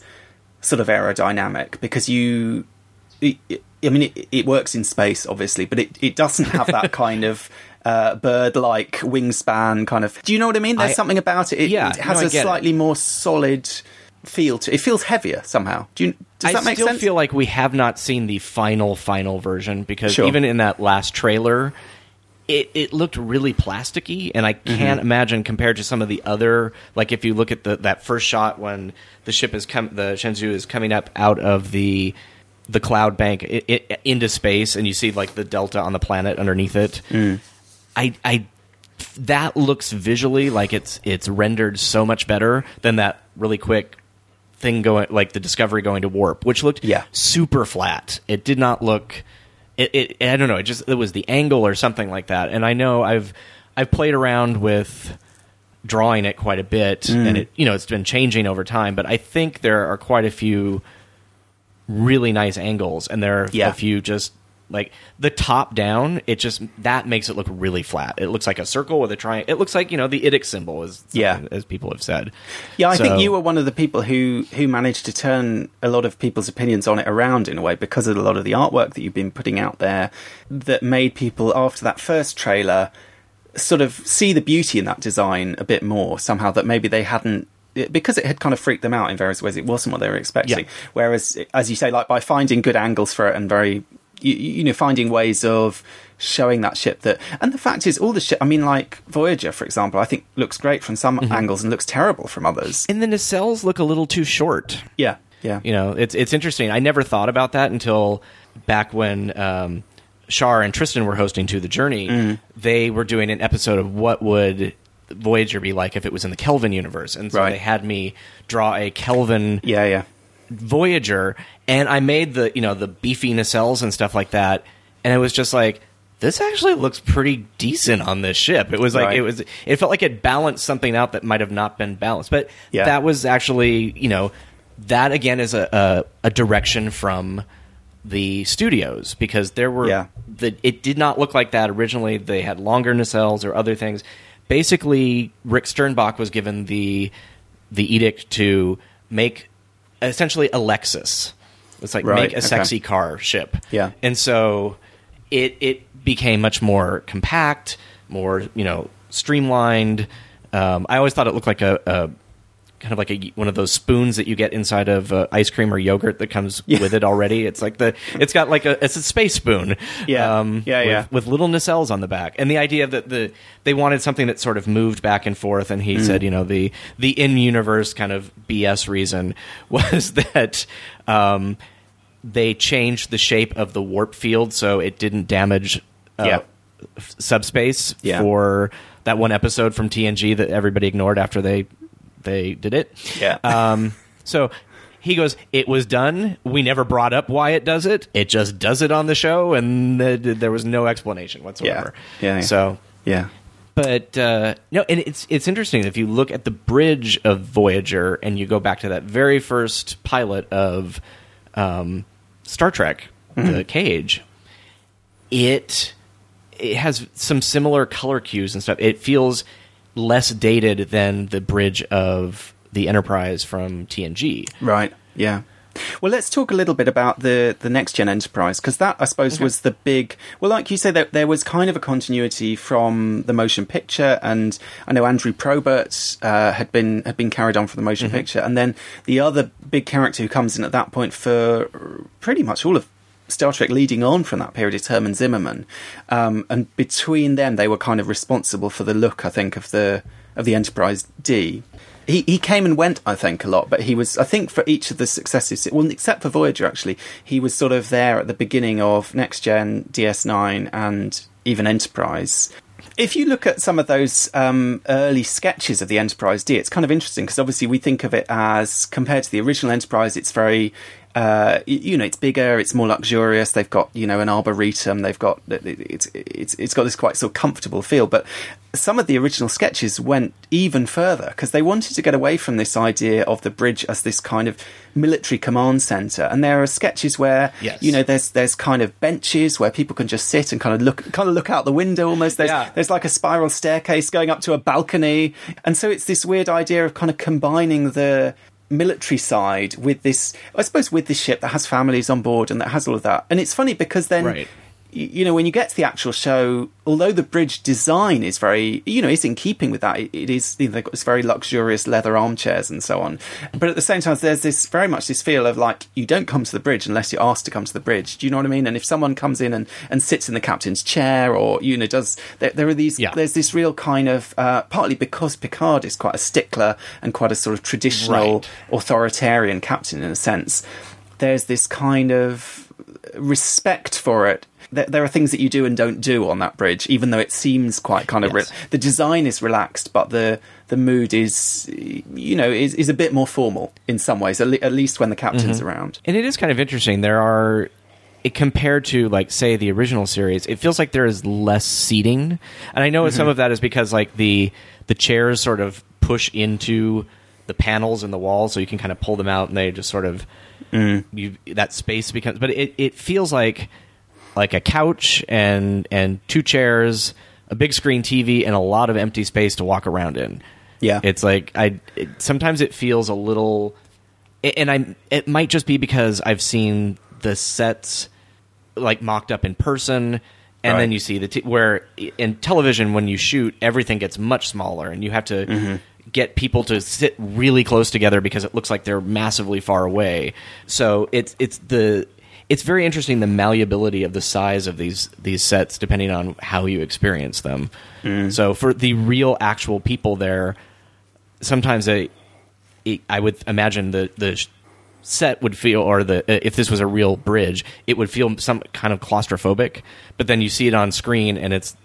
sort of aerodynamic because you it, it- I mean, it, it works in space, obviously, but it, it doesn't have that kind of uh, bird-like wingspan kind of. Do you know what I mean? There's I- something about it. It, Yeah, it has no, a it. slightly more solid feel to it. feels heavier somehow. Do you? Does I that make sense? I still feel like we have not seen the final final version because Sure. even in that last trailer, it, it looked really plasticky, and I Mm-hmm. can't imagine compared to some of the other like if you look at the that first shot when the ship is come the Shenzhou is coming up out of the the cloud bank i i into space, and you see like the delta on the planet underneath it. Mm. I I that looks visually like it's it's rendered so much better than that really quick thing going like the discovery going to warp which looked Yeah. super flat it did not look it, it i don't know it just it was the angle or something like that and i know i've i've played around with drawing it quite a bit Mm. and it you know it's been changing over time but i think there are quite a few really nice angles and there are Yeah. a few just like the top down it just that makes it look really flat it looks like a circle with a triangle it looks like you know the idic symbol is Yeah. as people have said Yeah, I think you were one of the people who who managed to turn a lot of people's opinions on it around in a way because of a lot of the artwork that you've been putting out there that made people after that first trailer sort of see the beauty in that design a bit more somehow that maybe they hadn't because it had kind of freaked them out in various ways it wasn't what they were expecting Yeah. whereas as you say like by finding good angles for it and very you, you know finding ways of showing that ship that and the fact is all the ship i mean like voyager for example i think looks great from some Mm-hmm. angles and looks terrible from others and the nacelles look a little too short yeah yeah you know it's it's interesting i never thought about that until back when um Shar and Tristan were hosting To the Journey, Mm. they were doing an episode of what would Voyager be like if it was in the Kelvin universe. And so Right. they had me draw a Kelvin yeah yeah Voyager, and I made the you know the beefy nacelles and stuff like that, and it was just like this actually looks pretty decent on this ship. It was like Right. it was it felt like it balanced something out that might have not been balanced, but Yeah. that was actually you know that again is a a, a direction from the studios because there were Yeah. the it did not look like that originally. They had longer nacelles or other things. Basically, Rick Sternbach was given the the edict to make essentially a Lexus. It's like Right, make a okay. sexy car ship. Yeah. And so it it became much more compact, more you know streamlined. Um, I always thought it looked like a, a kind of like a one of those spoons that you get inside of uh, ice cream or yogurt that comes with it already. It's like the it's got like a it's a space spoon. Yeah. um, Yeah, with, yeah. with little nacelles on the back, and the idea that the they wanted something that sort of moved back and forth, and he Mm. said, you know, the the in universe kind of BS reason was that. Um, they changed the shape of the warp field so it didn't damage uh, Yeah. f- subspace Yeah. for that one episode from TNG that everybody ignored after they they did it. Yeah. Um, so he goes, "It was done. We never brought up why it does it. It just does it on the show, and th- there was no explanation whatsoever." Yeah. Yeah, yeah. So Yeah. but uh, no, and it's it's interesting if you look at the bridge of Voyager and you go back to that very first pilot of um, Star Trek, the Cage. It it has some similar color cues and stuff. It feels less dated than the bridge of the Enterprise from TNG. Right. Yeah. Well, let's talk a little bit about the the next gen Enterprise because that I suppose was the big. Well, like you say, there, there was kind of a continuity from the motion picture, and I know Andrew Probert uh, had been had been carried on from the motion picture, and then the other big character who comes in at that point for pretty much all of Star Trek leading on from that period is Herman Zimmerman, um, and between them they were kind of responsible for the look, I think, of the of the Enterprise D. He he came and went, I think, a lot, but he was, I think, for each of the successive, well, except for Voyager, actually, he was sort of there at the beginning of Next Gen, DS9, and even Enterprise. If you look at some of those um, early sketches of the Enterprise D, it's kind of interesting because obviously we think of it as compared to the original Enterprise, it's very, uh, you know, it's bigger, it's more luxurious. They've got you know an arboretum. They've got it's it's it's got this quite sort of comfortable feel. But some of the original sketches went even further because they wanted to get away from this idea of the bridge as this kind of military command center. And there are sketches where Yes. you know there's there's kind of benches where people can just sit and kind of look kind of look out the window almost. There's Yeah. there's like a spiral staircase going up to a balcony, and so it's this weird idea of kind of combining the military side with this i suppose with this ship that has families on board and that has all of that and it's funny because then Right. You know when you get to the actual show although the bridge design is very you know is in keeping with that it, it is you know, they've got this very luxurious leather armchairs and so on but at the same time there's this very much this feel of like you don't come to the bridge unless you're asked to come to the bridge do you know what i mean and if someone comes in and, and sits in the captain's chair or you know does there, there are these Yeah. there's this real kind of uh, partly because picard is quite a stickler and quite a sort of traditional Right. authoritarian captain in a sense there's this kind of respect for it there, there are things that you do and don't do on that bridge even though it seems quite kind of Yes. re- the design is relaxed but the the mood is you know is, is a bit more formal in some ways at, le- at least when the captain's mm-hmm. around And it is kind of interesting. There are it compared to like say the original series, it feels like there is less seating. And I know mm-hmm. some of that is because like the the chairs sort of push into the panels in the wall so you can kind of pull them out and they just sort of mm. you that space becomes but it, it feels like like a couch and and two chairs, a big screen TV and a lot of empty space to walk around in. Yeah. It's like I it, sometimes it feels a little and I it might just be because I've seen the sets like mocked up in person and Right. then you see the t- where in television when you shoot everything gets much smaller and you have to Mm-hmm. get people to sit really close together because it looks like they're massively far away so it's it's the it's very interesting the malleability of the size of these these sets depending on how you experience them Mm. so for the real actual people there sometimes I, I would imagine the the set would feel, or the if this was a real bridge, it would feel some kind of claustrophobic. But then you see it on screen, and it's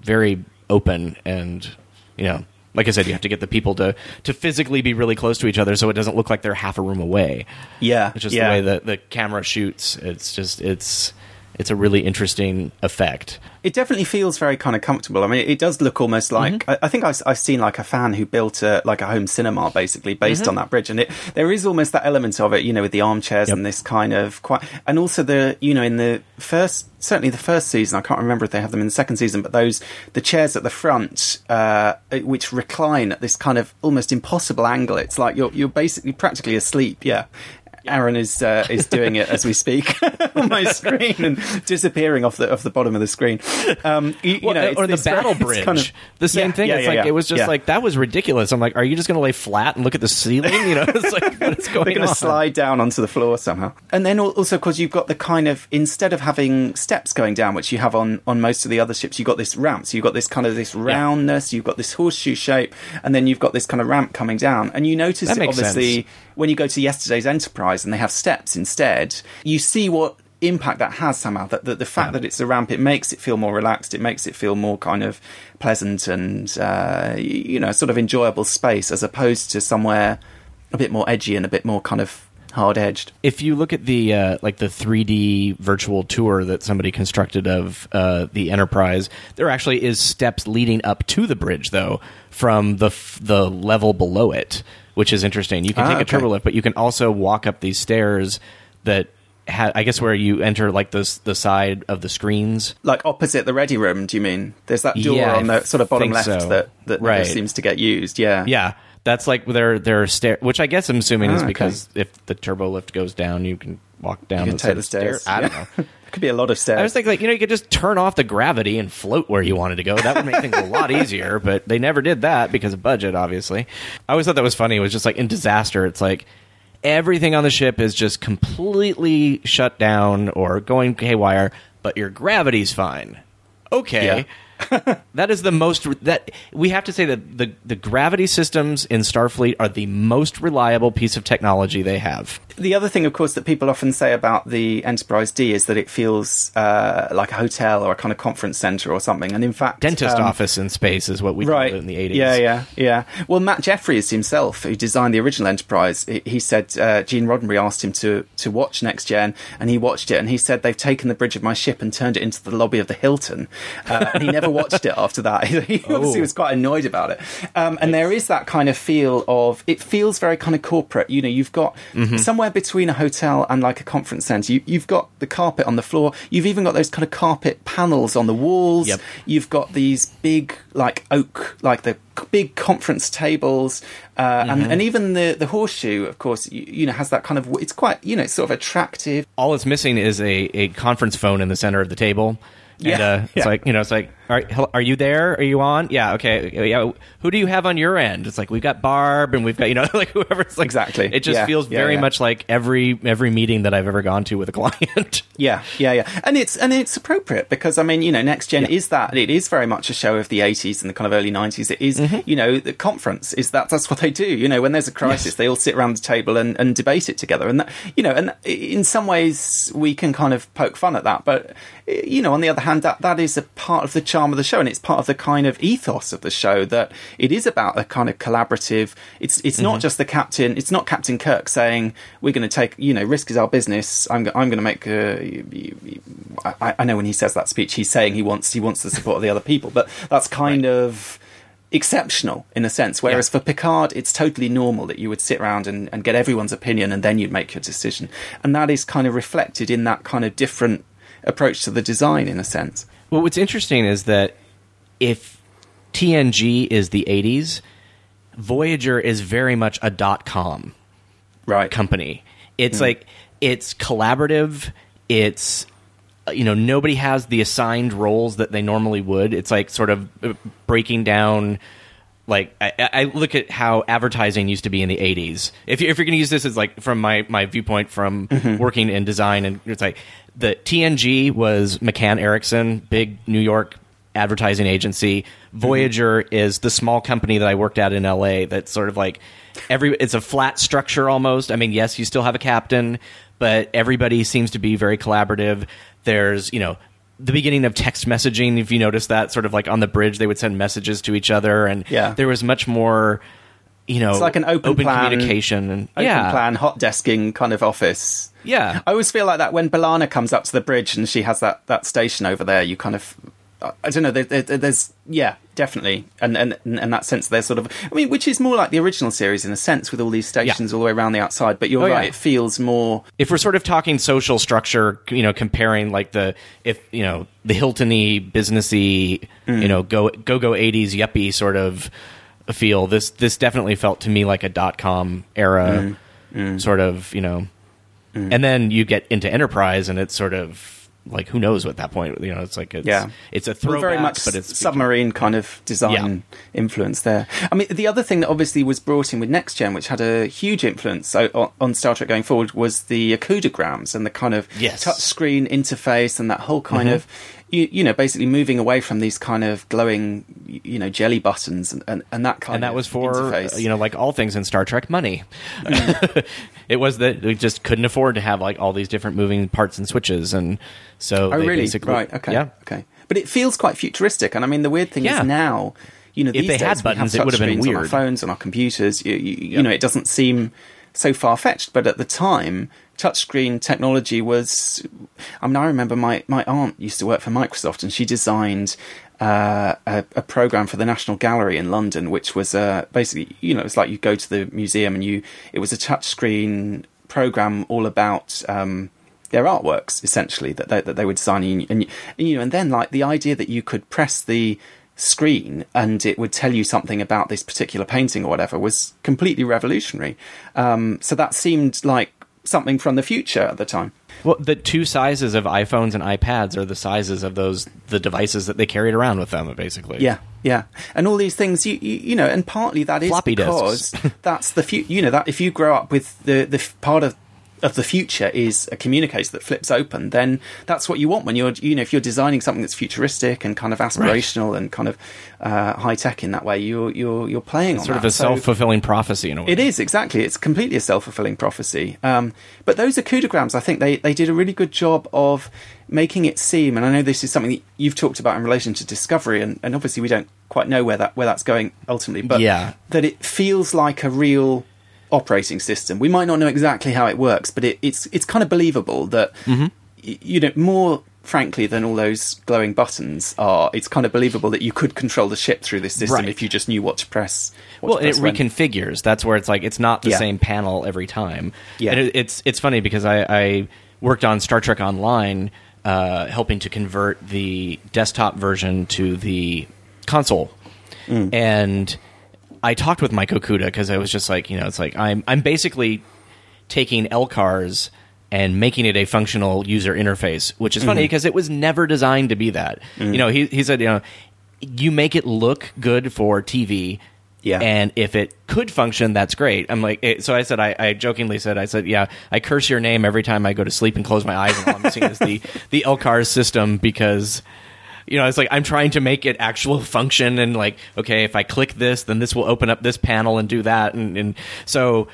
very open, and you know, like I said, you have to get the people to to physically be really close to each other, so it doesn't look like they're half a room away. Yeah, it's just yeah. the way the the camera shoots. It's just it's it's a really interesting effect. It definitely feels very kind of comfortable. I mean, it does look almost like I, I think I've, I've seen like a fan who built a like a home cinema basically based on that bridge, and it there is almost that element of it, you know, with the armchairs Yep. and this kind of quite, and also the you know in the first certainly the first season I can't remember if they have them in the second season, but those the chairs at the front uh, which recline at this kind of almost impossible angle. It's like you're you're basically practically asleep, yeah. Aaron is uh, is doing it as we speak on my screen and disappearing off the off the bottom of the screen. Um, you, you know, or the battle bridge. kind of- the same Yeah, thing. yeah, it's yeah, like yeah. it was just Yeah. like that was ridiculous. I'm like, are you just going to lay flat and look at the ceiling? You know, it's like what is going They're going on? to slide down onto the floor somehow. And then also, because you've got the kind of instead of having steps going down, which you have on on most of the other ships, you've got this ramp. So you've got this kind of this roundness. You've got this horseshoe shape, and then you've got this kind of ramp coming down. And you notice That it makes obviously sense. When you go to yesterday's Enterprise and they have steps instead. You see what impact that has somehow that the, the fact that it's a ramp it makes it feel more relaxed it makes it feel more kind of pleasant and uh, you know sort of enjoyable space as opposed to somewhere a bit more edgy and a bit more kind of hard edged if you look at the uh, like the 3D virtual tour that somebody constructed of uh, the Enterprise, there actually is steps leading up to the bridge, though, from the f- the level below it, which is interesting. You can Ah, take a okay. turbo lift, but you can also walk up these stairs that. Ha- I guess where you enter like the the side of the screens. like opposite the ready room do you mean there's that door Yeah, on the sort of bottom left so. that that Right. seems to get used yeah Yeah, that's like their their stair, which I guess I'm assuming Ah, is okay. because if the turbo lift goes down, you can walk down the set stairs I don't Yeah. know. could be a lot of stairs I was thinking, like, you know, you could just turn off the gravity and float where you wanted to go. That would make things a lot easier, but they never did that because of budget, obviously. I always thought that was funny. It was just like in disaster, it's like everything on the ship is just completely shut down or going haywire, but your gravity's fine. Okay. that is the most that we have to say that the the gravity systems in Starfleet are the most reliable piece of technology they have. the other thing, of course, that people often say about the Enterprise D is that it feels uh, like a hotel or a kind of conference center or something. And in fact, Dentist um, office in space is what we right did in the 80s. Yeah, yeah, yeah. Well, Matt Jefferies himself, who designed the original Enterprise, he, he said uh, Gene Roddenberry asked him to to watch Next Gen, and he watched it, and he said they've taken the bridge of my ship and turned it into the lobby of the Hilton, uh, and he never watched it after that. he obviously was quite annoyed about it. Um, and there is that kind of feel of it feels very kind of corporate. You know, you've got somewhere between a hotel and like a conference center. You, you've got the carpet on the floor. You've even got those kind of carpet panels on the walls. Yep. You've got these big, like oak, like the big conference tables, uh, and, and even the the horseshoe, of course, you, you know, has that kind of. It's quite, you know, it's sort of attractive. all it's missing is a, a conference phone in the center of the table. And Yeah, uh, it's yeah. like you know, it's like, are, are you there? Are you on? Yeah, okay. Yeah, who do you have on your end? It's like we've got Barb, and we've got you know, like whoever. It's like Exactly. It just Yeah, feels yeah, very yeah. much like every every meeting that I've ever gone to with a client. Yeah, yeah, yeah, and it's and it's appropriate because I mean, you know, Next Gen is that it is very much a show of the '80s and the kind of early '90s. It is, Mm-hmm. you know, the conference is that that's what they do. You know, when there's a crisis, they all sit around the table and, and debate it together. And that, you know, and in some ways we can kind of poke fun at that, but you know, on the other hand, that that is a part of the charm of the show, and it's part of the kind of ethos of the show that it is about a kind of collaborative. It's it's Mm-hmm. not just the captain. It's not Captain Kirk saying we're going to take, you know, risk is our business. I'm I'm going to make. Uh, y- y- I, I know when he says that speech, he's saying he wants he wants the support of the other people, but that's kind of exceptional in a sense. Whereas for Picard, it's totally normal that you would sit around and, and get everyone's opinion and then you'd make your decision. And that is kind of reflected in that kind of different approach to the design in a sense. Well, what's interesting is that if TNG is the '80s, Voyager is very much a dot com. Right. company. It's like it's collaborative. It's you know nobody has the assigned roles that they normally would. It's like sort of uh, breaking down. Like I, I look at how advertising used to be in the '80s. If you if you're going to use this as like from my my viewpoint from working in design, and it's like the TNG was McCann Erickson, big New York advertising agency. Voyager is the small company that I worked at in LA that's sort of like every it's a flat structure almost. I mean, yes, you still have a captain, but everybody seems to be very collaborative. There's, you know, the beginning of text messaging, if you notice that, sort of like on the bridge they would send messages to each other and Yeah. there was much more you know It's like an open plan- communication and Open yeah. plan, hot desking kind of office. Yeah. I always feel like that when B'Elanna comes up to the bridge and she has that, that station over there, you kind of. I- don't know. There, there, there's yeah, definitely, and and and that sense there's sort of. I mean, which is more like the original series in a sense, with all these stations all the way around the outside. But you're Oh, yeah. right; it feels more. if we're sort of talking social structure, you know, comparing like the if you know the Hiltony businessy, mm. you know, go go go eighties yuppie sort of feel. This this definitely felt to me like a dot com era mm. Mm. sort of you know Mm. and then you get into Enterprise, and it's sort of like who knows at that point. You know, it's like it's Yeah. it's a throwback, very much but it's submarine kind of design influence there. I mean, the other thing that obviously was brought in with Next Gen, which had a huge influence on, Star Trek going forward, was the Okudagrams and the kind of Yes. Mm-hmm. touchscreen interface and that whole kind of. You, you know, basically moving away from these kind of glowing, you know, jelly buttons and, and, and that kind and of that was for interface. you know like all things in Star Trek money. it was that we just couldn't afford to have like all these different moving parts and switches, and so Oh, they really? basically- Right. Okay. yeah. Okay. But it feels quite futuristic, and I mean, the weird thing Yeah. is now, you know, If these they had buttons, have it would have been touchscreens on our weird. phones, on our computers. You, you, you know, it doesn't seem so far fetched, but at the time, touchscreen technology was. I mean, I remember my my aunt used to work for Microsoft, and she designed. Uh, a, a program for the National Gallery in London, which was uh, basically, you know, it's like you go to the museum and you. It was a touchscreen program all about um, their artworks essentially that they, that they were designing and, and you know and then like the idea that you could press the screen and it would tell you something about this particular painting or whatever was completely revolutionary um, so that seemed like something from the future at the time. Well, the two sizes of iPhones and iPads are the sizes of those the devices that they carried around with them, basically. yeah yeah. And all these things you you, you know and partly that is Floppy because that's the future you know that if you grow up with the the part of of the future is a communicator that flips open, then that's what you want when you're, you know, if you're designing something that's futuristic and kind of aspirational and kind of uh, high tech in that way, you're you're you're playing on Sort of a So- self fulfilling prophecy in a way. it is exactly. It's completely a self fulfilling prophecy. Um, but those Okudagrams, I think they, they did a really good job of making it seem. And I know this is something that you've talked about in relation to Discovery, and, and obviously we don't quite know where that where that's going ultimately. But Yeah. that it feels like a real operating system. We might not know exactly how it works, but it, it's it's kind of believable that Mm-hmm. y- you know more. Frankly, than all those glowing buttons are, it's kind of believable that you could control the ship through this system Right. if you just knew what to press. What well, to and it when. reconfigures. That's where it's like it's not the Yeah. same panel every time. Yeah. and it, it's it's funny because I, I worked on Star Trek Online, uh, helping to convert the desktop version to the console, Mm. and I talked with Mike Okuda because I was just like, you know, it's like I'm I'm basically taking LCARS and making it a functional user interface, which is funny Mm-hmm. because it was never designed to be that. You know, he he said, you know, you make it look good for TV. Yeah. And if it could function, that's great. I'm like, it, so I said, I, I jokingly said, I said, yeah, I curse your name every time I go to sleep and close my eyes, and all I'm seeing is the the LCARS system because you know, it's like I'm trying to make it actual function and like, okay, if I click this, then this will open up this panel and do that. And, and so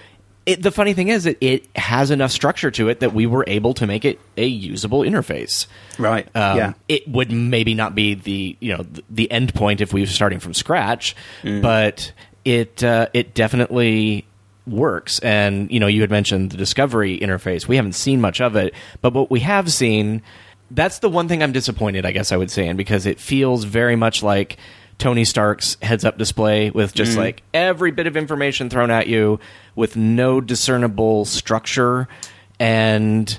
it, the funny thing is that it has enough structure to it that we were able to make it a usable interface. Right. Um, yeah. It would maybe not be the, you know, the, the end point if we were starting from scratch, Mm. but it, uh, it definitely works. And, you know, you had mentioned the Discovery interface. We haven't seen much of it, but what we have seen, that's the one thing I'm disappointed, I guess I would say, in because it feels very much like Tony Stark's heads up display with just mm. like every bit of information thrown at you with no discernible structure. And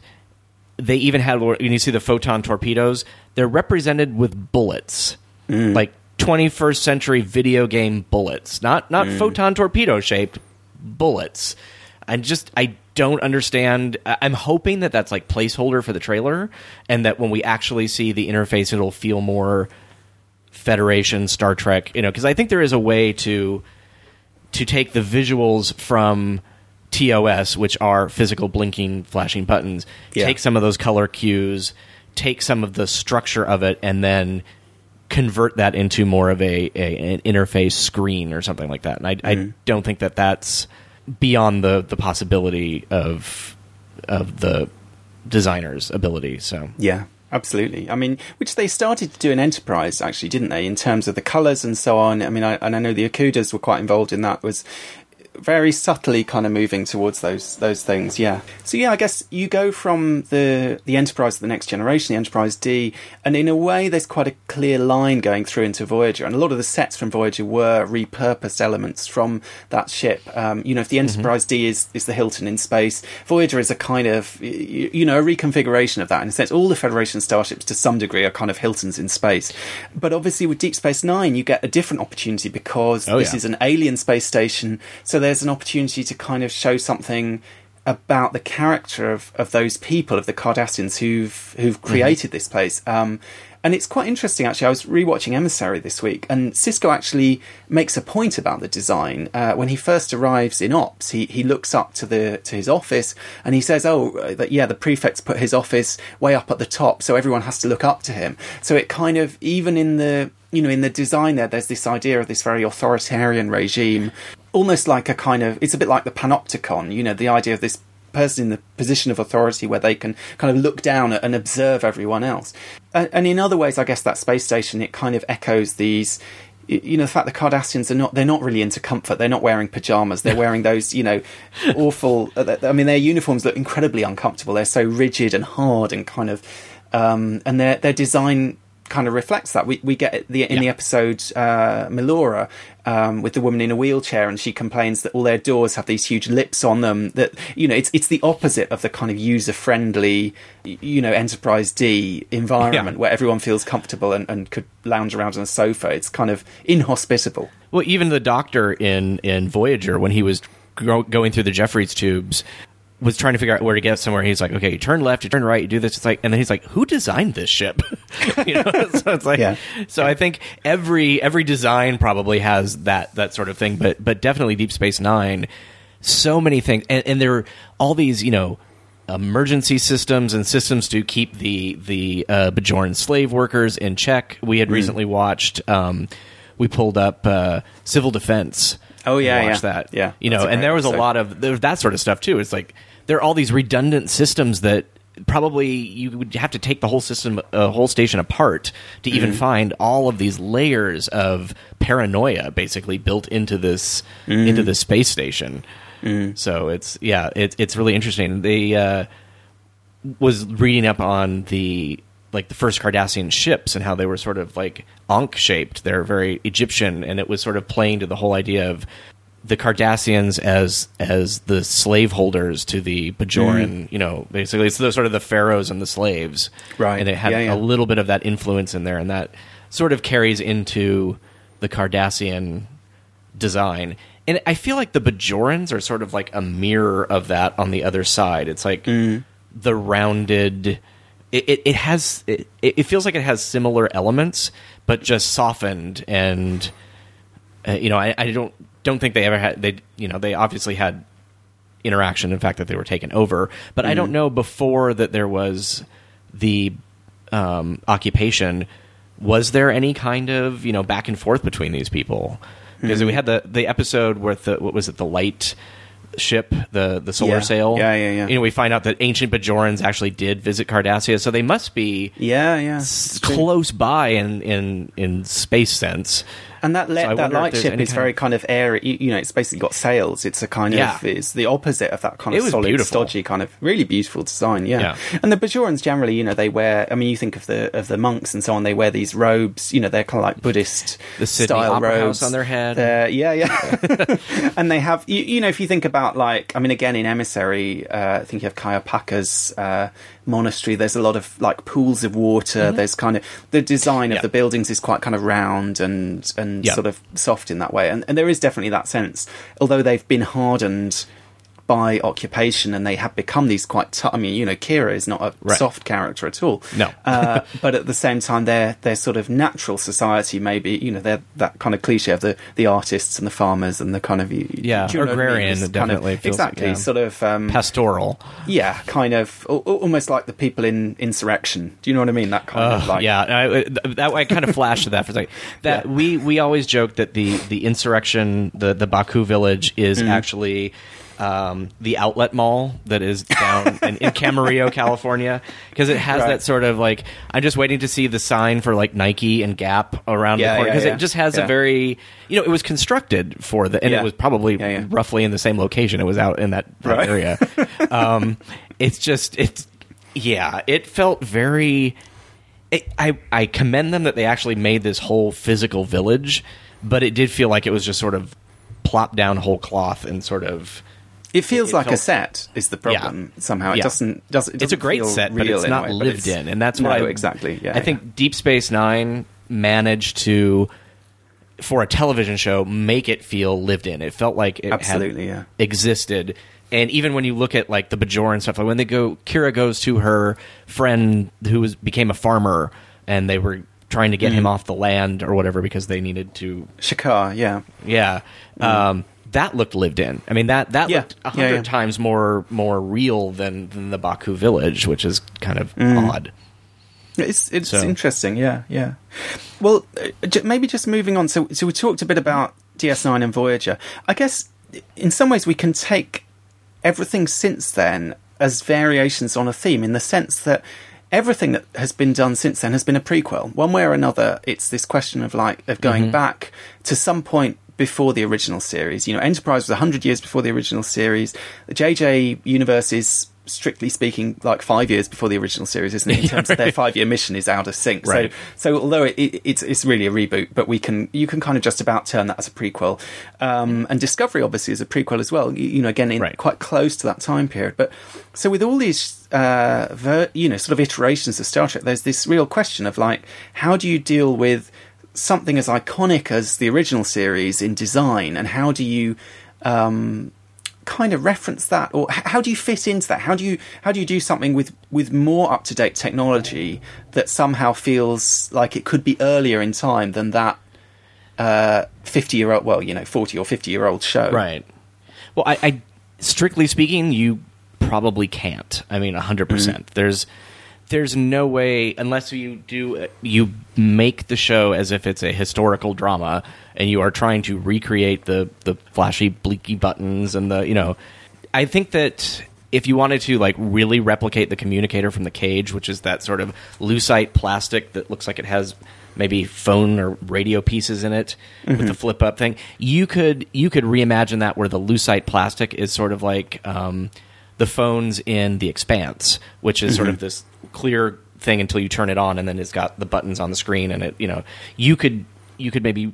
they even had, when you see the photon torpedoes, they're represented with bullets. Mm. Like 21st century video game bullets. Not, not mm. photon torpedo shaped bullets. I just I don't understand. I'm hoping that that's like placeholder for the trailer, and that when we actually see the interface, it'll feel more Federation, Star Trek. You know, because I think there is a way to to take the visuals from TOS, which are physical blinking, flashing buttons, Yeah. take some of those color cues, take some of the structure of it, and then convert that into more of a, a an interface screen or something like that. And I, I mm-hmm. don't think that that's beyond the the possibility of of the designer's ability. So Yeah, absolutely. I mean, which they started to do in Enterprise, actually, didn't they? In terms of the colours and so on. I mean, I, and I know the Okudas were quite involved in that. Was very subtly kind of moving towards those those things. Yeah. So yeah, I guess you go from the the Enterprise to the next generation, the Enterprise D, and in a way, there's quite a clear line going through into Voyager, and a lot of the sets from Voyager were repurposed elements from that ship. Um, you know, if the Enterprise D is is the Hilton in space, Voyager is a kind of y- y- you know a reconfiguration of that. In a sense, all the Federation starships to some degree are kind of Hiltons in space, but obviously with Deep Space Nine, you get a different opportunity because Oh, this yeah. is an alien space station. So there's an opportunity to kind of show something about the character of, of those people of the Cardassians who've who've created this place. Um, and it's quite interesting, actually. I was rewatching Emissary this week, and Sisko actually makes a point about the design. Uh, when he first arrives in Ops, he, he looks up to the to his office and he says, "Oh, uh, that yeah, the prefect's put his office way up at the top, so everyone has to look up to him." So it kind of even in the you know in the design there, there's this idea of this very authoritarian regime, almost like a kind of it's a bit like the panopticon. You know, the idea of this person in the position of authority where they can kind of look down and observe everyone else. And, and in other ways, I guess that space station it kind of echoes these. You know the fact the Cardassians are not—they're not really into comfort. They're not wearing pajamas. They're wearing those, you know, awful. uh, I mean, their uniforms look incredibly uncomfortable. They're so rigid and hard and kind of, um, and their their design kind of reflects that. We we get the in the episode uh, Melora um, with the woman in a wheelchair, and she complains that all their doors have these huge lips on them. That you know, it's it's the opposite of the kind of user friendly, you know, Enterprise D environment Yeah. where everyone feels comfortable and, and could lounge around on a sofa. It's kind of inhospitable. Well, even the doctor in in Voyager, when he was going through the Jefferies tubes, was trying to figure out where to get somewhere. He's like, okay, you turn left, you turn right, you do this. It's like, and then he's like, who designed this ship? you know, so it's like, Yeah. so I think every every design probably has that that sort of thing, but but definitely Deep Space Nine, so many things, and, and there are all these, you know. Emergency systems and systems to keep the the uh, Bajoran slave workers in check. We Mm. had recently watched. Um, we pulled up uh, civil defense. Oh, yeah, and watched yeah. that. Yeah, you know, and there was a lot of there was that sort of stuff too. It's like there are all these redundant systems that probably you would have to take the whole system, a whole station apart to Mm-hmm. even find all of these layers of paranoia basically built into this Mm-hmm. into this space station. So it's yeah, it's it's really interesting. They uh, was reading up on the like the first Cardassian ships and how they were sort of like Ankh shaped. They're very Egyptian, and it was sort of playing to the whole idea of the Cardassians as as the slaveholders to the Bajoran. You know, basically it's the, sort of the pharaohs and the slaves, Right. And it had Yeah, yeah. a little bit of that influence in there, and that sort of carries into the Cardassian design. And I feel like the Bajorans are sort of like a mirror of that on the other side. It's like Mm. the rounded. It, it, it has. It, it feels like it has similar elements, but just softened. And uh, you know, I, I don't don't think they ever had. They you know they obviously had interaction. In fact, that they were taken over. But I don't know before that there was the um, occupation. Was there any kind of you know back and forth between these people? Because we had the the episode with the what was it the light ship the the solar Yeah. sail Yeah, yeah, yeah. you know we find out that ancient Bajorans actually did visit Cardassia so they must be Yeah, yeah. s- close by in in in space sense And that So le- I that wonder if light there's is very kind of airy. You, you know, it's basically got sails. It's a kind Yeah. of it's the opposite of that kind It of solid, beautiful. stodgy kind of really beautiful design. Yeah. Yeah. and the Bajorans generally, you know, they wear. I mean, you think of the of the monks and so on. They wear these robes. You know, they're kind of like Buddhist The Sydney style Opera House robes on their head. They're- yeah, yeah. and they have. You, you know, if you think about like, I mean, again in Emissary, uh, I think you have Kai Opaka's uh, monastery. There's a lot of like pools of water. Mm-hmm. There's kind of the design Yeah. of the buildings is quite kind of round and and Yeah. sort of soft in that way. And, and there is definitely that sense, although they've been hardened by occupation and they have become these quite tough. I mean, you know, Kira is not a Right. soft character at all. No. uh, but at the same time, their their sort of natural society, maybe you know, they're that kind of cliche of the the artists and the farmers and the kind of Yeah, do you know what I mean? agrarian, kind of- definitely feels like, exactly yeah. sort of um, pastoral yeah, kind of al- al- almost like the people in Insurrection. Do you know what I mean? That kind of like yeah, I, th- that I kind of flashed to that for a second. That Yeah. we we always joke that the the insurrection, the the Ba'ku village, is Mm. actually. Um, the outlet mall that is down in, in Camarillo, California, because it has Right. that sort of like I'm just waiting to see the sign for like Nike and Gap around Yeah, the corner because yeah. it just has a very you know it was constructed for the and Yeah. it was probably Yeah, yeah. roughly in the same location. It was out in that, that Right. area. um, it's just it's yeah, it felt very. It, I I commend them that they actually made this whole physical village, but it did feel like it was just sort of plopped down whole cloth and sort of. It feels it like a felt- set is the problem somehow. It Yeah. doesn't does it It's a great set, but it's not but lived it's- in, and that's no, I exactly. Yeah, I think Deep Space Nine managed to, for a television show, make it feel lived in. It felt like it Absolutely, had yeah. existed. and even when you look at like the Bajoran stuff, like when they go, Kira goes to her friend who was became a farmer, and they were trying to get him off the land or whatever because they needed to. Shakaar, yeah. Yeah, um, that looked lived in. I mean that that Yeah. looked a hundred yeah. times more more real than than the Ba'ku village, which is kind of odd. It's it's So- interesting, yeah, yeah. Well, uh, maybe just moving on. So, so we talked a bit about DS9 and Voyager. I guess in some ways we can take everything since then as variations on a theme, in the sense that everything that has been done since then has been a prequel. One way or another, it's this question of like of going back to some point before the original series. You know, Enterprise was hundred years before the original series. The JJ universe is strictly speaking like five years before the original series, isn't it? In terms of their five year mission is out of sync. Right. So, so although it, it, it's it's really a reboot, but we can you can kind of just about turn that as a prequel. Um, and Discovery obviously is a prequel as well. You, you know, again, in Right. quite close to that time period. But so with all these, uh, ver- you know, sort of iterations of Star Trek, there's this real question of like, how do you deal with something as iconic as the original series in design, and how do you um, kind of reference that, or how do you fit into that? How do you how do you do something with with more up to date technology that somehow feels like it could be earlier in time than that fifty year old, well, you know, forty or fifty year old show, Right. Well, I, I strictly speaking, you probably can't. I mean, hundred percent. There's there's no way unless you do you make the show as if it's a historical drama and you are trying to recreate the the flashy bleaky buttons and the you know. I think that if you wanted to like really replicate the communicator from the cage, which is that sort of lucite plastic that looks like it has maybe phone or radio pieces in it with the flip up thing, you could you could reimagine that where the lucite plastic is sort of like um, the phones in the Expanse, which is sort of this clear thing until you turn it on, and then it's got the buttons on the screen, and it you know you could you could maybe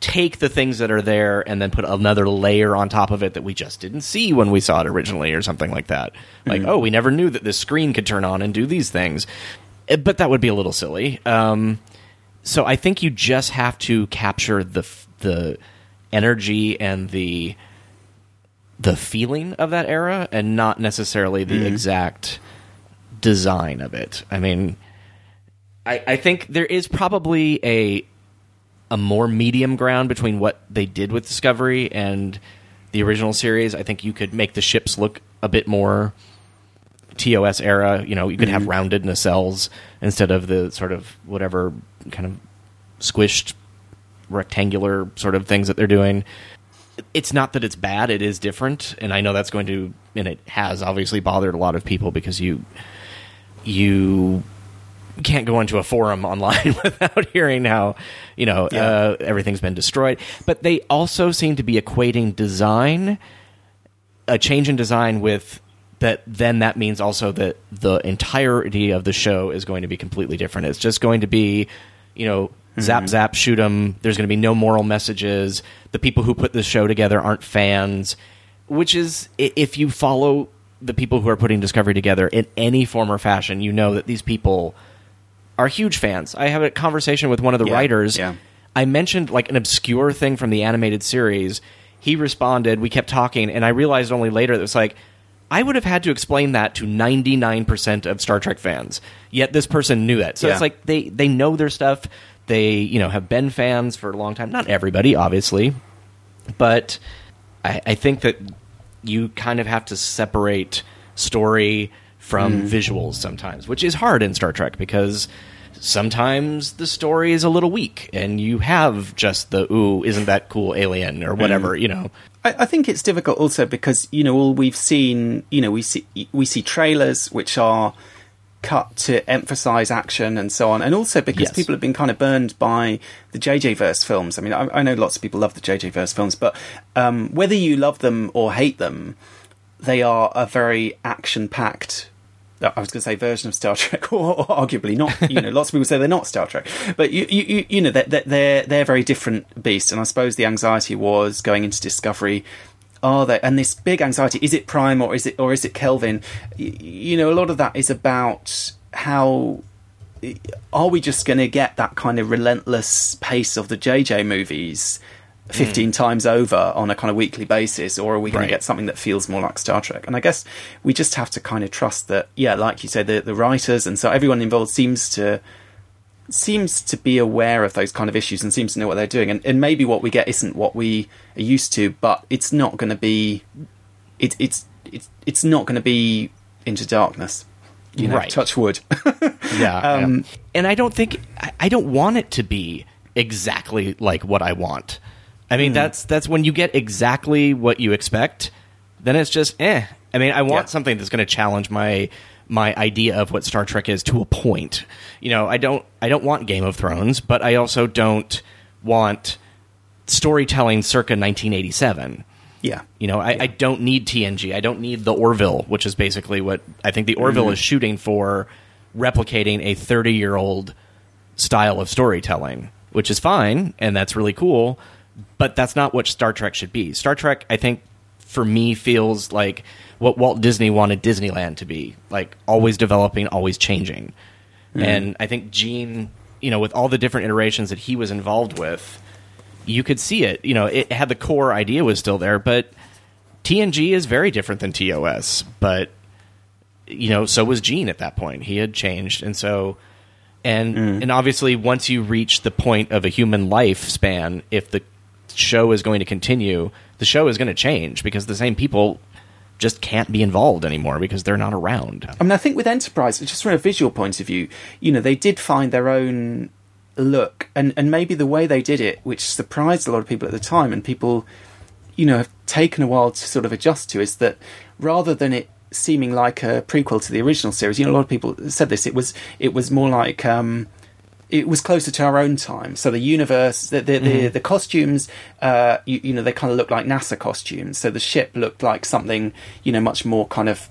take the things that are there and then put another layer on top of it that we just didn't see when we saw it originally or something like that. Like, oh, we never knew that this screen could turn on and do these things. Eh, But that would be a little silly. Um, so I think you just have to capture the the energy and the the feeling of that era and not necessarily the exact design of it. I mean, I, I think there is probably a a more medium ground between what they did with Discovery and the original series. I think you could make the ships look a bit more TOS era. You know, you could have mm-hmm. rounded nacelles instead of the sort of whatever kind of squished rectangular sort of things that they're doing. It's not that it's bad; it is different, and I know that's going to, and it has obviously bothered a lot of people because you you can't go into a forum online without hearing how you know uh, everything's been destroyed. But they also seem to be equating design, a change in design, with that. Then that means also that the entirety of the show is going to be completely different. It's just going to be, you know. Zap zap shoot 'em. There's going to be no moral messages. The people who put this show together aren't fans, which is if you follow the people who are putting Discovery together in any form or fashion, you know that these people are huge fans. I have a conversation with one of the Yeah, writers. yeah. I mentioned like an obscure thing from the animated series. He responded, we kept talking, and I realized only later that it was like, I would have had to explain that to 99% of Star Trek fans. Yet this person knew it. So Yeah. it's like they, they know their stuff. They, you know, have been fans for a long time. Not everybody, obviously. But I, I think that you kind of have to separate story from mm. visuals sometimes, which is hard in Star Trek because sometimes the story is a little weak and you have just the ooh, isn't that cool alien or whatever, mm. you know. I, I think it's difficult also because you know all we've seen. You know we see we see trailers which are cut to emphasize action and so on, and also because Yes. people have been kind of burned by the JJ verse films. I mean, I, I know lots of people love the JJ verse films, but um, whether you love them or hate them, they are a very action packed. I was going to say version of Star Trek, or, or arguably not. You know, lots of people say they're not Star Trek, but you, you, you, you know, they're, they're they're very different beasts. And I suppose the anxiety was going into Discovery. Are they? And this big anxiety: is it Prime or is it or is it Kelvin? You know, a lot of that is about how are we just going to get that kind of relentless pace of the JJ movies hmm. 15 times over on a kind of weekly basis or are we going Right. to get something that feels more like Star Trek and I guess we just have to kind of trust that yeah like you said the, the writers and so everyone involved seems to seems to be aware of those kind of issues and seems to know what they're doing and, and maybe what we get isn't what we are used to but it's not going to be it, it's it's it's not going to be into darkness you know Right. touch wood Yeah. Um, yeah. And I don't think I, I don't want it to be exactly like what I want. I mean, that's that's when you get exactly what you expect, then it's just eh. I mean, I want Yeah. something that's going to challenge my my idea of what Star Trek is to a point. You know, I don't I don't want Game of Thrones, but I also don't want storytelling circa 1987. yeah You know, I, I don't need TNG. I don't need the Orville, which is basically what I think the Orville mm-hmm. is shooting for, replicating a 30 year old style of storytelling, which is fine and that's really cool, but that's not what Star Trek should be. Star Trek, I think, for me, feels like what Walt Disney wanted Disneyland to be like always developing, always changing. Mm-hmm. And I think Gene, you know, with all the different iterations that he was involved with, you could see it. You know, it had the core idea was still there, but TNG is very different than TOS. But you know, so was Gene at that point. He had changed, and so and mm-hmm. and obviously, once you reach the point of a human lifespan, if the show is going to continue, the show is going to change because the same people just can't be involved anymore because they're not around. I mean, I think with Enterprise, just from a visual point of view, you know, they did find their own look, and and maybe the way they did it, which surprised a lot of people at the time, and people, you know, have taken a while to sort of adjust to, is that rather than it seeming like a prequel to the original series, you know, a lot of people said this. It was it was more like. Um, it was closer to our own time. So the universe, the the, the, the costumes, uh, you, you know, they kind of look like NASA costumes. So the ship looked like something, you know, much more kind of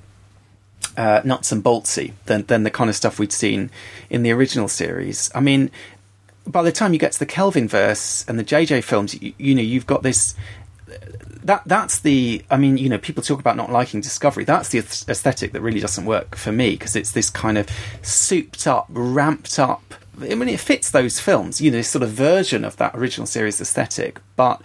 uh, nuts and boltsy than than the kind of stuff we'd seen in the original series. I mean, by the time you get to the Kelvin verse and the JJ films, you, you know, you've got this. That that's the. I mean, you know, people talk about not liking Discovery. That's the aesthetic that really doesn't work for me because it's this kind of souped up, ramped up. I mean, it fits those films. You know, this sort of version of that original series aesthetic, but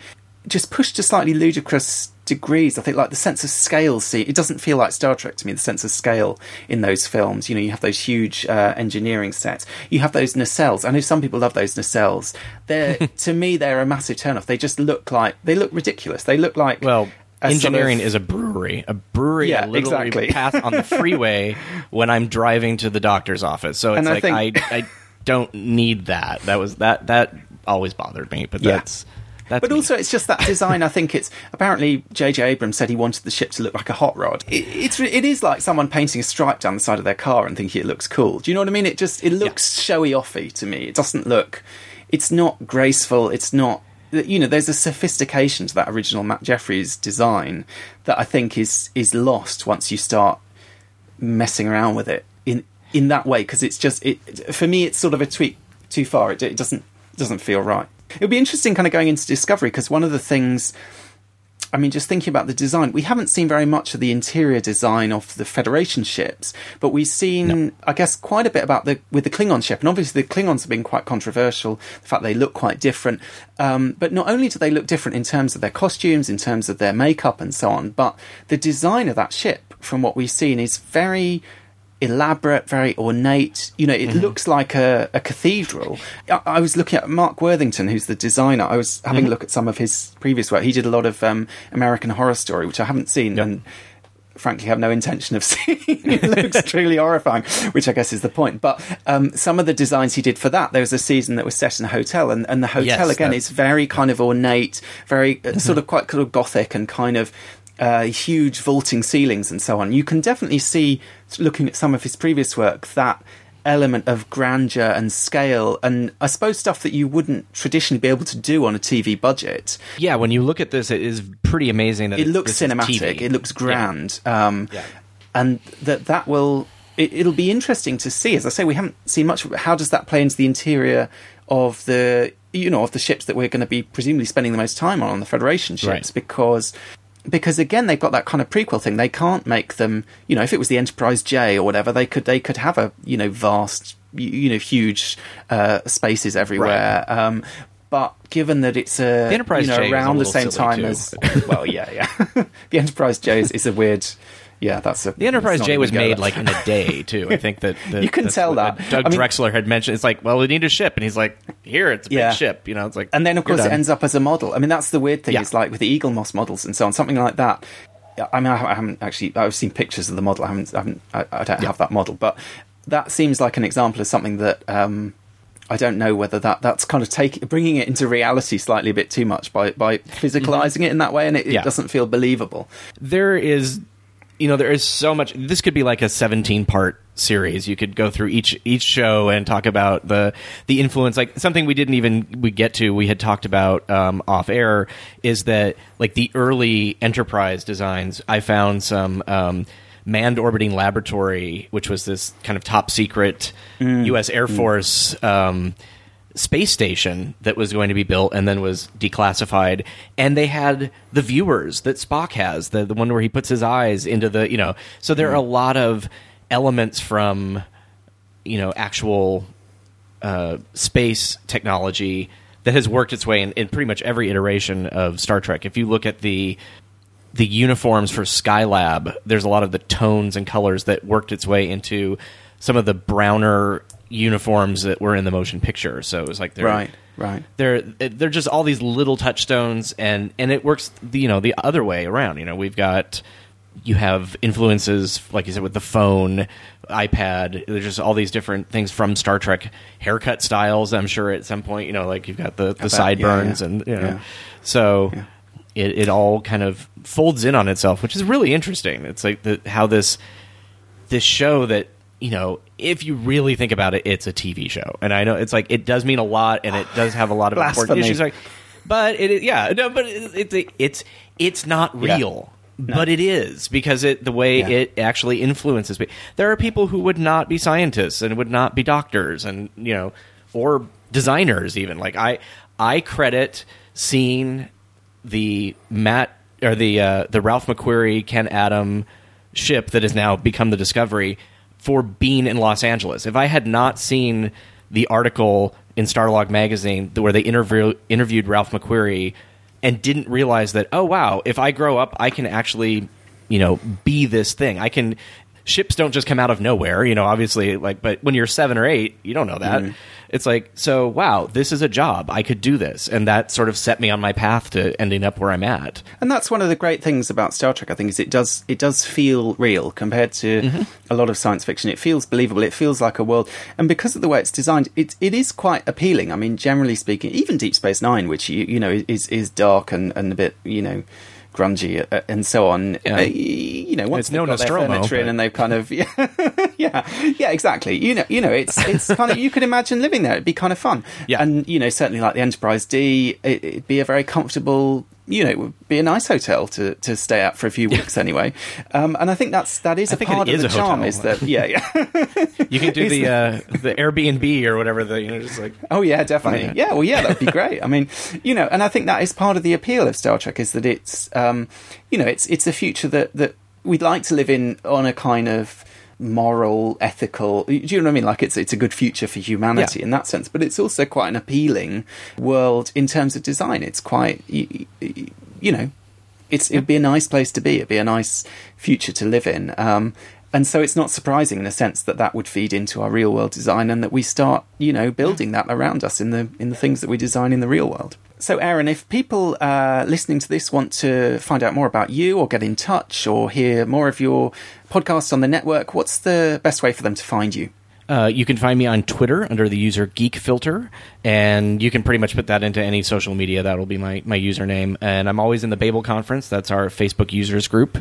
just pushed to slightly ludicrous degrees. I think like the sense of scale. See, it doesn't feel like Star Trek to me. The sense of scale in those films. You know, you have those huge uh, engineering sets. You have those nacelles. I know some people love those nacelles. They're to me, they're a massive turnoff. They just look like they look ridiculous. They look like Well, a sort engineering of- is a brewery. A brewery Yeah, I literally exactly. pass on the freeway when I'm driving to the doctor's office. So it's And I like think- I I don't need that. That was that that always bothered me. But Yeah. that's that's But me. also, it's just that design. I think it's apparently J.J. Abrams said he wanted the ship to look like a hot rod. It, it's it is like someone painting a stripe down the side of their car and thinking it looks cool. Do you know what I mean? It just it looks showy offy to me. It doesn't look. It's not graceful. It's not. You know, there's a sophistication to that original Matt Jefferies design that I think is is lost once you start messing around with it in that way because it's just it for me it's sort of a tweak too far. It, it doesn't doesn't feel right. It would be interesting kind of going into discovery because one of the things I mean, just thinking about the design, we haven't seen very much of the interior design of the Federation ships, but we've seen, I guess, quite a bit about the with the Klingon ship, and obviously the Klingons have been quite controversial. The fact they look quite different, um, but not only do they look different in terms of their costumes, in terms of their makeup, and so on, but the design of that ship, from what we've seen, is very elaborate, very ornate. You know, it looks like a, a cathedral. I, I was looking at Mark Worthington, who's the designer. I was having a look at some of his previous work. He did a lot of um, American Horror Story, which I haven't seen, and frankly have no intention of seeing. it looks truly horrifying, which I guess is the point. But um, some of the designs he did for that, there was a season that was set in a hotel, and, and the hotel Yes, again that- is very kind of ornate, very uh, sort of quite kind of gothic and kind of uh, huge vaulting ceilings and so on. You can definitely see, looking at some of his previous work, that element of grandeur and scale, and I suppose stuff that you wouldn't traditionally be able to do on a TV budget. yeah, when you look at this, it is pretty amazing that It it's- looks cinematic. It looks Yeah. grand, um, Yeah. and that that will. It, it'll be interesting to see. As I say, we haven't seen much. How does that play into the interior of the you know of the ships that we're going to be presumably spending the most time on on the Federation ships? Right. Because because again they've got that kind of prequel thing. They can't make them. You know, if it was the Enterprise J or whatever, they could they could have a you know vast you, you know huge uh, spaces everywhere. Um, but given that it's a The Enterprise you know, J around the same time too. as well, yeah, yeah. the Enterprise J is, is a weird. Yeah, that's a. The Enterprise J was made like in a day too. I think that, that You can tell that. Doug I mean- Drexler had mentioned. It's like, well, we need a ship, and he's like, here, it's a Yeah. big ship. You know, it's like, and then of course it ends up as a model. I mean, that's the weird thing. Yeah. Is like with the Eaglemoss models and so on, something like that. I mean, I haven't actually. I've seen pictures of the model. I haven't. I, haven't, I, I don't have that model, but that seems like an example of something that. Um, I don't know whether that that's kind of taking bringing it into reality slightly a bit too much by by physicalizing it in that way, and it, it Mm-hmm. Yeah. doesn't feel believable. there is you know there is so much this could be like a 17 part series. You could go through each each show and talk about the the influence. Like something we didn't even we get to we had talked about um, off air is that like the early enterprise designs i found some um, manned orbiting laboratory which was this kind of top secret us air force um, space station that was going to be built and then was declassified. And they had the viewers that Spock has the the one where he puts his eyes into the you know so there are a lot of elements from you know actual uh, space technology that has worked its way in, in pretty much every iteration of Star Trek. If you look at the the uniforms for Skylab, there's a lot of the tones and colors that worked its way into some of the browner uniforms that were in the motion picture. So it was like they're Right, right. They're they're just all these little touchstones, and and it works. The, you know, the other way around. You know, we've got you have influences like you said with the phone, iPad. There's just all these different things from Star Trek haircut styles. I'm sure at some point, you know, like you've got the the bet, yeah, sideburns yeah. and you know, Yeah. so it, it all kind of folds in on itself, which is really interesting. It's like the, how this this show that you know, if you really think about it, it's a TV show, and I know it's like it does mean a lot, and it does have a lot of important issues. Like, but it, yeah, no, but it, it, it's it's not Yeah. real. But it is because it the way Yeah. it actually influences me. There are people who would not be scientists and would not be doctors, and you know, or designers even. Like I, I credit seeing the Matt or the uh, the Ralph McQuarrie Ken Adam ship that has now become the Discovery for being in Los Angeles. If I had not seen the article in Starlog magazine where they interview, interviewed Ralph McQuarrie and didn't realize that oh wow, if I grow up I can actually, you know, be this thing. I can ships don't just come out of nowhere, you know, obviously like but when you're 7 or 8, you don't know that. It's like so wow, this is a job. I could do this and that sort of set me on my path to ending up where I'm at. And that's one of the great things about Star Trek, I think, is it does it does feel real compared to Mm-hmm. a lot of science fiction. It feels believable. It feels like a world, and because of the way it's designed, it it is quite appealing. I mean, generally speaking, even Deep Space Nine, which you you know is is dark and and a bit you know grungy uh, and so on. Yeah. Uh, you know, once It's they've got their furniture in and they've kind of yeah, yeah, yeah, exactly. You know, you know, it's it's kind of you could imagine living there. It'd be kind of fun. Yeah. and you know, certainly like the Enterprise D, it, it'd be a very comfortable. You know, it would be a nice hotel to, to stay at for a few weeks anyway, um, and I think that's that is I a think it part of is the a charm. hotel. Is that yeah, yeah. You can do the uh, the Airbnb or whatever the you know just like Oh yeah, definitely. Yeah. Yeah, well, yeah, that'd be great. I mean, you know, and I think that is part of the appeal of Star Trek is that it's, um, you know, it's it's a future that that we'd like to live in on a kind of moral, ethical. Do you know what I mean? Like it's it's a good future for humanity Yeah. in that sense, but it's also quite an appealing world in terms of design. It's quite, you, you know, it's it'd be a nice place to be. It'd be a nice future to live in. Um, and so it's not surprising in a sense that that would feed into our real world design and that we start, you know, building that around us in the in the things that we design in the real world. So, Aaron, if people uh, listening to this want to find out more about you or get in touch or hear more of your podcasts on the network, what's the best way for them to find you? Uh, you can find me on Twitter under the user Geek Filter, and you can pretty much put that into any social media. That will be my, my username. And I'm always in the Babel Conference. That's our Facebook users group.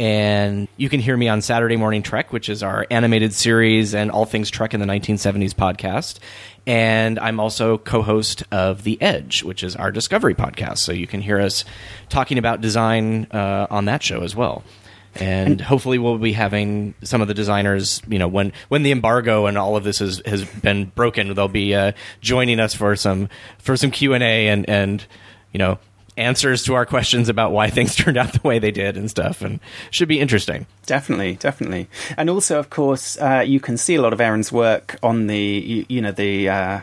And you can hear me on Saturday Morning Trek, which is our animated series and all things Trek in the 1970s podcast. And I'm also co host of The Edge, which is our Discovery podcast. So you can hear us talking about design uh, on that show as well and hopefully we'll be having some of the designers you know when when the embargo and all of this has has been broken they'll be uh, joining us for some for some q&a and and you know answers to our questions about why things turned out the way they did and stuff and should be interesting Definitely, definitely, and also, of course, uh, you can see a lot of Aaron's work on the, you, you know, the. Uh,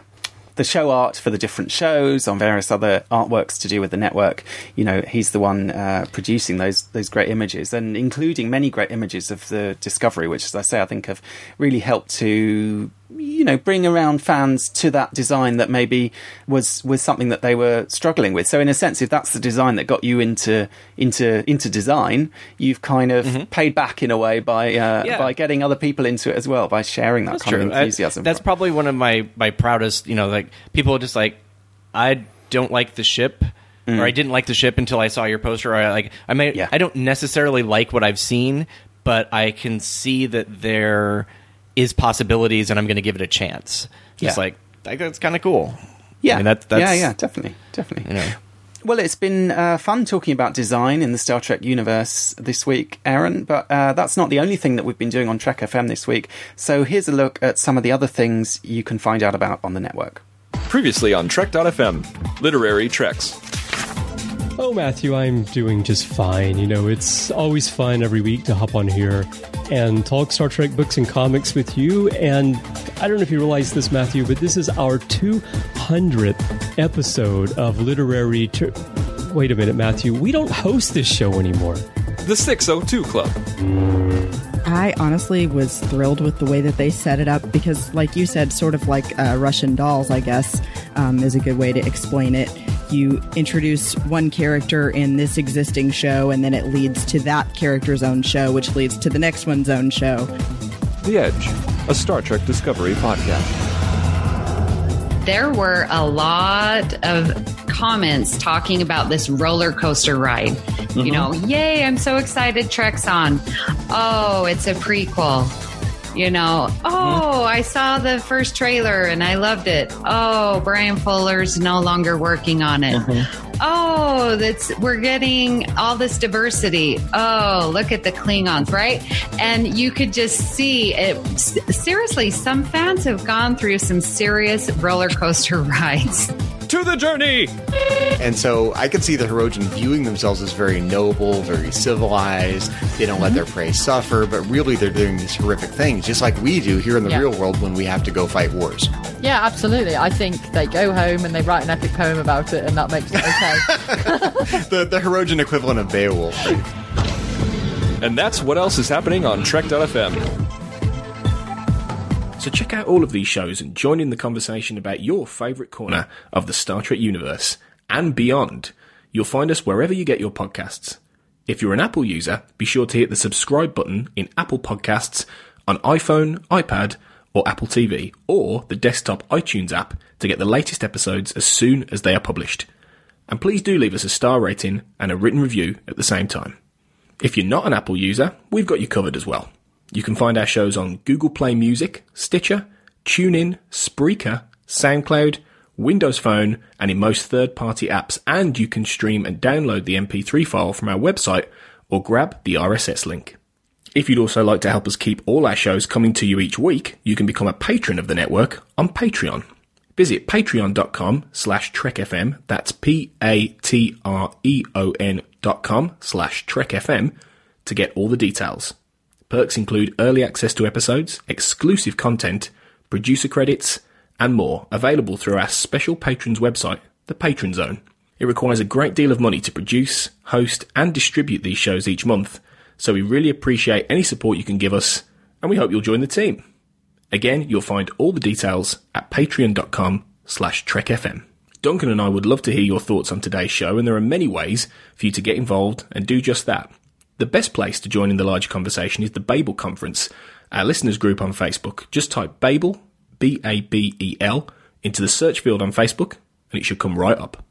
the show art for the different shows, on various other artworks to do with the network. You know, he's the one uh, producing those those great images, and including many great images of the Discovery, which, as I say, I think have really helped to you know bring around fans to that design that maybe was was something that they were struggling with so in a sense if that's the design that got you into into into design you've kind of mm-hmm. paid back in a way by uh, yeah. by getting other people into it as well by sharing that that's kind true. of enthusiasm I, that's probably one of my my proudest you know like people just like i don't like the ship mm. or i didn't like the ship until i saw your poster or I, like i may yeah. i don't necessarily like what i've seen but i can see that they're is possibilities, and I'm going to give it a chance. Just yeah. like that's kind of cool. Yeah, I mean, that, that's, yeah, yeah, definitely, definitely. You know. Well, it's been uh, fun talking about design in the Star Trek universe this week, Aaron, but uh, that's not the only thing that we've been doing on Trek FM this week. So here's a look at some of the other things you can find out about on the network. Previously on Trek.fm, Literary Treks. Oh, Matthew, I'm doing just fine. You know, it's always fun every week to hop on here and talk Star Trek books and comics with you. And I don't know if you realize this, Matthew, but this is our 200th episode of Literary. Tr- Wait a minute, Matthew. We don't host this show anymore. The 602 Club. I honestly was thrilled with the way that they set it up because, like you said, sort of like uh, Russian dolls, I guess, um, is a good way to explain it you introduce one character in this existing show and then it leads to that character's own show, which leads to the next one's own show. The Edge, a Star Trek Discovery podcast. There were a lot of comments talking about this roller coaster ride. Mm-hmm. You know, yay, I'm so excited Trek's on. Oh, it's a prequel you know, oh, I saw the first trailer and I loved it. Oh, Bryan Fuller's no longer working on it. Mm-hmm. Oh, that's we're getting all this diversity. Oh, look at the Klingons, right? And you could just see it. Seriously, some fans have gone through some serious roller coaster rides to the journey. And so I could see the Hirogen viewing themselves as very noble, very civilized. They don't mm-hmm. let their prey suffer, but really they're doing these horrific things, just like we do here in the yeah. real world when we have to go fight wars. Yeah, absolutely. I think they go home and they write an epic poem about it, and that makes it okay. the, the Hirogen equivalent of Beowulf. Right? And that's what else is happening on Trek.fm. So check out all of these shows and join in the conversation about your favourite corner of the Star Trek universe and beyond. You'll find us wherever you get your podcasts. If you're an Apple user, be sure to hit the subscribe button in Apple Podcasts on iPhone, iPad, or Apple TV, or the desktop iTunes app to get the latest episodes as soon as they are published. And please do leave us a star rating and a written review at the same time. If you're not an Apple user, we've got you covered as well. You can find our shows on Google Play Music, Stitcher, TuneIn, Spreaker, SoundCloud, Windows Phone, and in most third party apps. And you can stream and download the MP3 file from our website or grab the RSS link. If you'd also like to help us keep all our shows coming to you each week, you can become a patron of the network on Patreon. Visit patreon.com slash trekfm, that's P-A-T-R-E-O-N dot com slash trekfm to get all the details. Perks include early access to episodes, exclusive content, producer credits, and more available through our special patrons website, the Patron Zone. It requires a great deal of money to produce, host, and distribute these shows each month, so we really appreciate any support you can give us, and we hope you'll join the team. Again, you'll find all the details at patreon.com slash trekfm. Duncan and I would love to hear your thoughts on today's show, and there are many ways for you to get involved and do just that. The best place to join in the larger conversation is the Babel Conference, our listeners group on Facebook. Just type Babel, B A B E L, into the search field on Facebook, and it should come right up.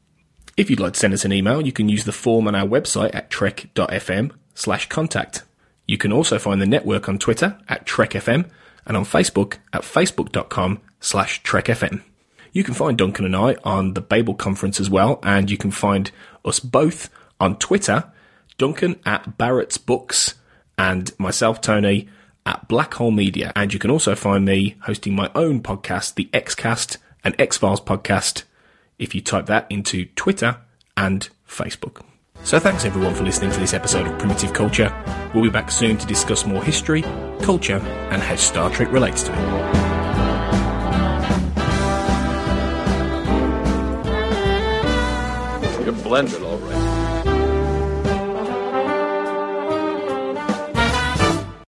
If you'd like to send us an email, you can use the form on our website at trek.fm slash contact. You can also find the network on Twitter at trekfm and on Facebook at facebook.com slash trekfm. You can find Duncan and I on the Babel Conference as well, and you can find us both on Twitter Duncan at Barrett's Books, and myself, Tony, at Black Hole Media. And you can also find me hosting my own podcast, the Xcast and X Files podcast, if you type that into Twitter and Facebook. So thanks everyone for listening to this episode of Primitive Culture. We'll be back soon to discuss more history, culture, and how Star Trek relates to it. blended already.